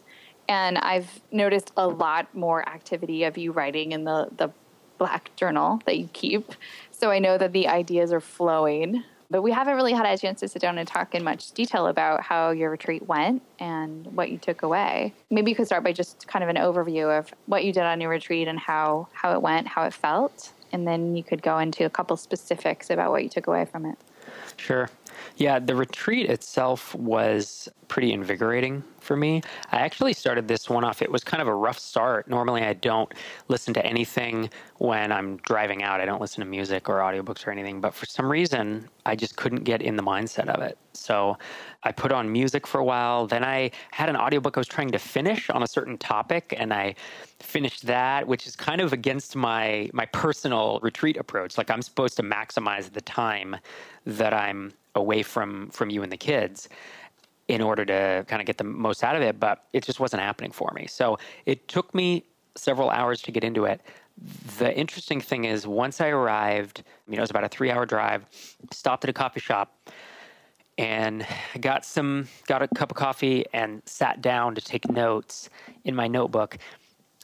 And I've noticed a lot more activity of you writing in the, the black journal that you keep. So I know that the ideas are flowing. But we haven't really had a chance to sit down and talk in much detail about how your retreat went and what you took away. Maybe you could start by just kind of an overview of what you did on your retreat and how, how it went, how it felt. And then you could go into a couple specifics about what you took away from it. Sure. Yeah, the retreat itself was pretty invigorating for me. I actually started this one off. It was kind of a rough start. Normally, I don't listen to anything when I'm driving out. I don't listen to music or audiobooks or anything. But for some reason, I just couldn't get in the mindset of it. So I put on music for a while. Then I had an audiobook I was trying to finish on a certain topic, and I finished that, which is kind of against my my personal retreat approach. Like I'm supposed to maximize the time that I'm away from from you and the kids in order to kind of get the most out of it, but it just wasn't happening for me. So it took me several hours to get into it. The interesting thing is, once I arrived, you know, it was about a three hour drive, stopped at a coffee shop and got some, got a cup of coffee and sat down to take notes in my notebook.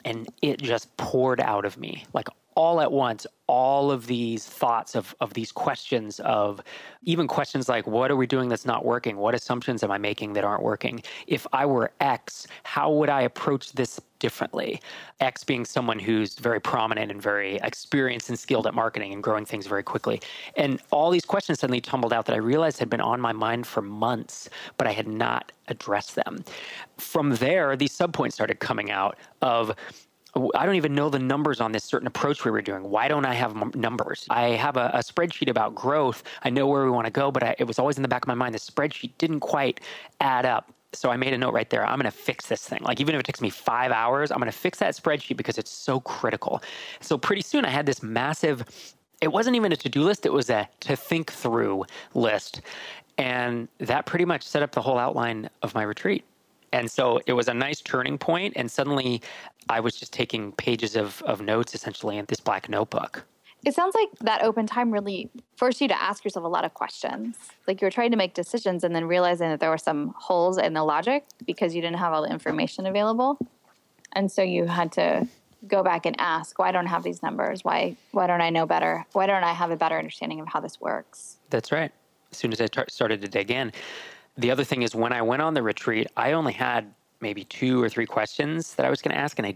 And it just poured out of me like all at once all of these thoughts of, of these questions of even questions like what are we doing that's not working? What assumptions am i making that aren't working? If i were x how would i approach this differently? X being someone who's very prominent and very experienced and skilled at marketing and growing things very quickly. And all these questions suddenly tumbled out that i realized had been on my mind for months but i had not addressed them. From there these subpoints started coming out of I don't even know the numbers on this certain approach we were doing. Why don't I have numbers? I have a, a spreadsheet about growth. I know where we want to go, but I, it was always in the back of my mind. The spreadsheet didn't quite add up. So I made a note right there. I'm going to fix this thing. Like, even if it takes me five hours, I'm going to fix that spreadsheet because it's so critical. So, pretty soon, I had this massive, it wasn't even a to do list, it was a to think through list. And that pretty much set up the whole outline of my retreat. And so it was a nice turning point, and suddenly I was just taking pages of, of notes essentially in this black notebook. It sounds like that open time really forced you to ask yourself a lot of questions. Like you were trying to make decisions and then realizing that there were some holes in the logic because you didn't have all the information available. And so you had to go back and ask, why don't I have these numbers? Why why don't I know better? Why don't I have a better understanding of how this works? That's right. As soon as I started to dig in, the other thing is when I went on the retreat, I only had maybe two or three questions that I was going to ask, and I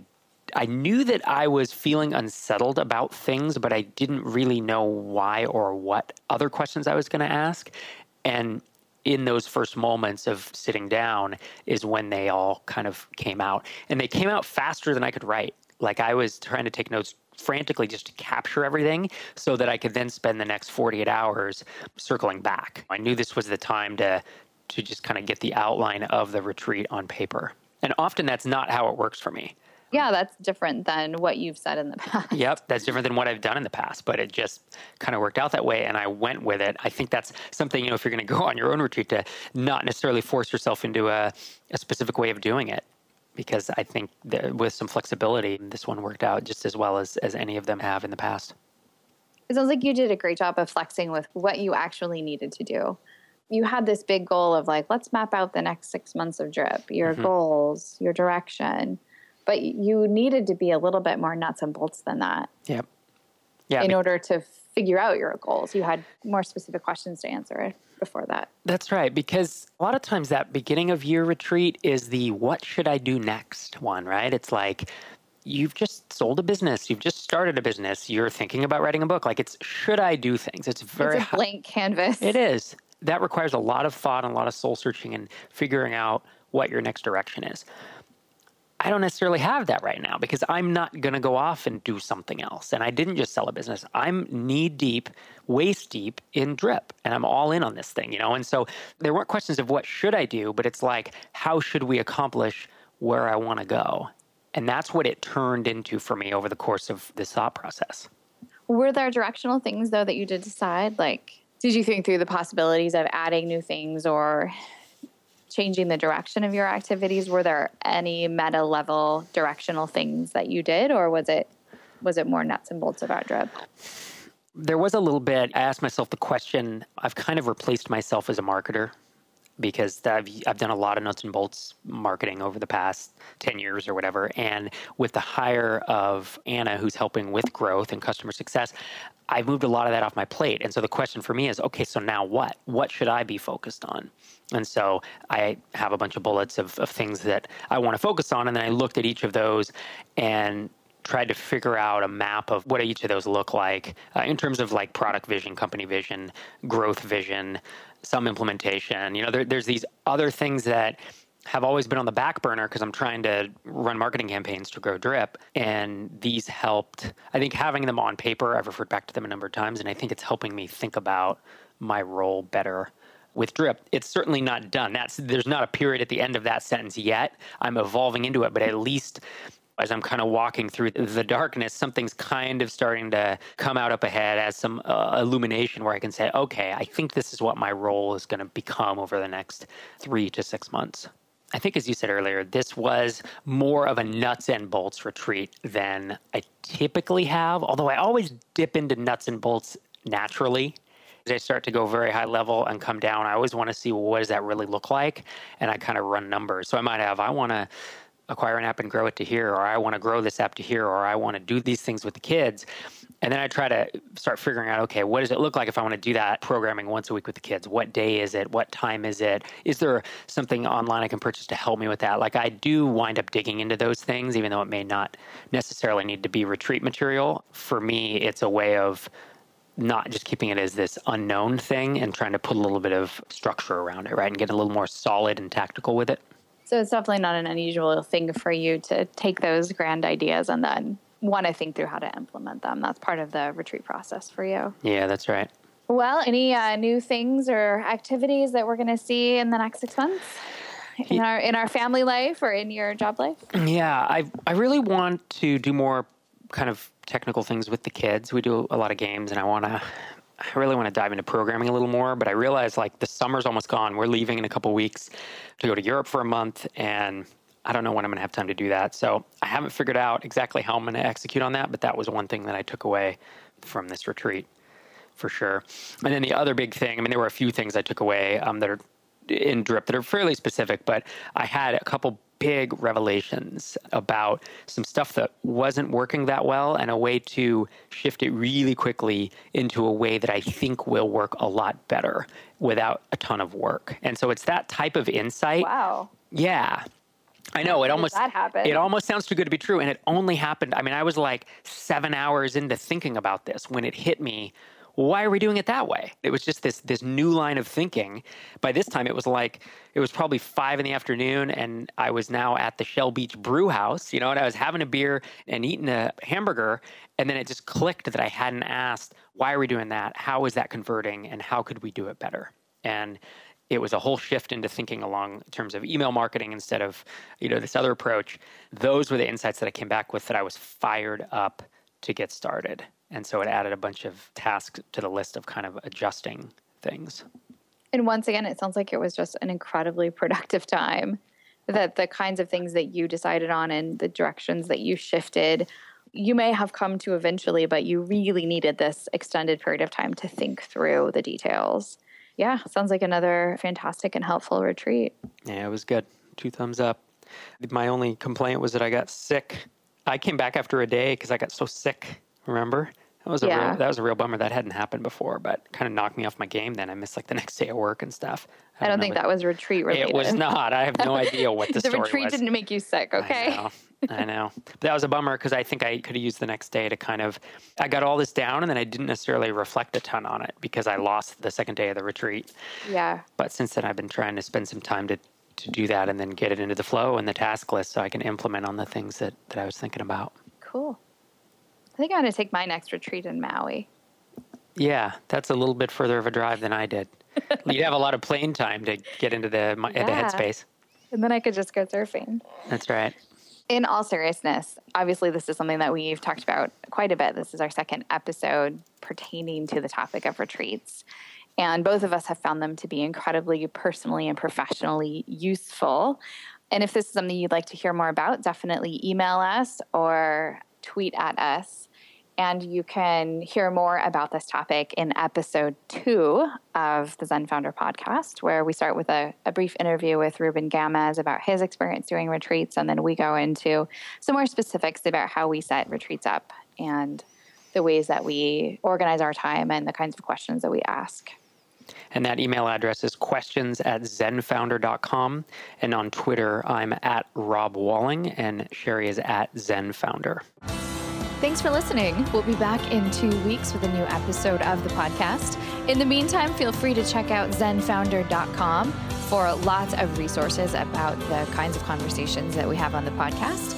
I knew that I was feeling unsettled about things, but I didn't really know why or what other questions I was going to ask. And in those first moments of sitting down is when they all kind of came out. And they came out faster than I could write. Like I was trying to take notes frantically just to capture everything so that I could then spend the next 48 hours circling back. I knew this was the time to to just kind of get the outline of the retreat on paper. And often that's not how it works for me. Yeah, that's different than what you've said in the past. Yep, that's different than what I've done in the past, but it just kind of worked out that way and I went with it. I think that's something, you know, if you're going to go on your own retreat to not necessarily force yourself into a, a specific way of doing it. Because I think with some flexibility, this one worked out just as well as, as any of them have in the past. It sounds like you did a great job of flexing with what you actually needed to do you had this big goal of like let's map out the next six months of drip your mm-hmm. goals your direction. But you needed to be a little bit more nuts and bolts than that. Yep. Yeah in order to figure out your goals you had more specific questions to answer before that. That's right because a lot of times that beginning of year retreat is the what should i do next one right? It's like you've just sold a business you've just started a business you're thinking about writing a book like it's should i do things? It's very it's blank canvas. It is that requires a lot of thought and a lot of soul searching and figuring out what your next direction is. I don't necessarily have that right now because I'm not going to go off and do something else. And I didn't just sell a business. I'm knee deep, waist deep in drip and I'm all in on this thing, you know? And so there weren't questions of what should I do, but it's like, how should we accomplish where I want to go? And that's what it turned into for me over the course of this thought process. Were there directional things though that you did decide? Like, did you think through the possibilities of adding new things or changing the direction of your activities? Were there any meta level directional things that you did, or was it was it more nuts and bolts of about drip? There was a little bit. I asked myself the question. I've kind of replaced myself as a marketer because I've, I've done a lot of nuts and bolts marketing over the past 10 years or whatever. And with the hire of Anna, who's helping with growth and customer success, I've moved a lot of that off my plate. And so the question for me is okay, so now what? What should I be focused on? And so I have a bunch of bullets of, of things that I want to focus on. And then I looked at each of those and tried to figure out a map of what each of those look like uh, in terms of like product vision, company vision, growth vision, some implementation. You know, there, there's these other things that have always been on the back burner because I'm trying to run marketing campaigns to grow Drip. And these helped. I think having them on paper, I've referred back to them a number of times, and I think it's helping me think about my role better with drip it's certainly not done that's there's not a period at the end of that sentence yet i'm evolving into it but at least as I'm kind of walking through the darkness, something's kind of starting to come out up ahead as some uh, illumination where I can say, okay, I think this is what my role is going to become over the next three to six months. I think, as you said earlier, this was more of a nuts and bolts retreat than I typically have, although I always dip into nuts and bolts naturally. As I start to go very high level and come down, I always want to see well, what does that really look like, and I kind of run numbers. So I might have I want to acquire an app and grow it to here, or I want to grow this app to here, or I want to do these things with the kids. And then I try to start figuring out, okay, what does it look like if I want to do that programming once a week with the kids? What day is it? What time is it? Is there something online I can purchase to help me with that? Like I do wind up digging into those things, even though it may not necessarily need to be retreat material. For me, it's a way of not just keeping it as this unknown thing and trying to put a little bit of structure around it, right? And get a little more solid and tactical with it. So it's definitely not an unusual thing for you to take those grand ideas and then want to think through how to implement them. That's part of the retreat process for you. Yeah, that's right. Well, any uh, new things or activities that we're going to see in the next six months? In our in our family life or in your job life? Yeah, I I really want to do more kind of technical things with the kids. We do a lot of games, and I want to I really want to dive into programming a little more, but I realize like the summer's almost gone. We're leaving in a couple weeks to go to Europe for a month, and I don't know when I'm going to have time to do that. So I haven't figured out exactly how I'm going to execute on that, but that was one thing that I took away from this retreat for sure. And then the other big thing, I mean, there were a few things I took away um, that are in drip that are fairly specific, but I had a couple big revelations about some stuff that wasn't working that well and a way to shift it really quickly into a way that I think will work a lot better without a ton of work. And so it's that type of insight. Wow. Yeah. I know it almost that happen? it almost sounds too good to be true and it only happened I mean I was like 7 hours into thinking about this when it hit me why are we doing it that way? It was just this this new line of thinking. By this time, it was like it was probably five in the afternoon, and I was now at the Shell Beach Brew House, you know, and I was having a beer and eating a hamburger, and then it just clicked that I hadn't asked, why are we doing that? How is that converting, and how could we do it better? And it was a whole shift into thinking along terms of email marketing instead of you know this other approach. Those were the insights that I came back with that I was fired up to get started. And so it added a bunch of tasks to the list of kind of adjusting things. And once again, it sounds like it was just an incredibly productive time. That the kinds of things that you decided on and the directions that you shifted, you may have come to eventually, but you really needed this extended period of time to think through the details. Yeah, sounds like another fantastic and helpful retreat. Yeah, it was good. Two thumbs up. My only complaint was that I got sick. I came back after a day because I got so sick, remember? That was a Yeah. real that was a real bummer. That hadn't happened before, but kind of knocked me off my game. Then I missed like the next day at work and stuff. I don't know think that was retreat related. It was not. I have no idea what the, the retreat was. didn't make you sick, okay? I know. I know. But that was a bummer because I think I could have used the next day to kind of. I got all this down and then I didn't necessarily reflect a ton on it because I lost the second day of the retreat. Yeah. But since then, I've been trying to spend some time to, to do that and then get it into the flow and the task list so I can implement on the things that, that I was thinking about. Cool. I think I'm going to take my next retreat in Maui. Yeah, that's a little bit further of a drive than I did. You'd have a lot of plane time to get into the, my the headspace. And then I could just go surfing. That's right. in all seriousness, obviously, this is something that we've talked about quite a bit. This is our second episode pertaining to the topic of retreats. And both of us have found them to be incredibly personally and professionally useful. And if this is something you'd like to hear more about, definitely email us or tweet at us. And you can hear more about this topic in episode two of the Zen Founder podcast, where we start with a, a brief interview with Ruben Gamez about his experience doing retreats. And then we go into some more specifics about how we set retreats up and the ways that we organize our time and the kinds of questions that we ask. And that email address is questions at zenfounder.com. And on Twitter, I'm at Rob Walling and Sherry is at zenfounder. Thanks for listening. We'll be back in two weeks with a new episode of the podcast. In the meantime, feel free to check out zenfounder.com for lots of resources about the kinds of conversations that we have on the podcast.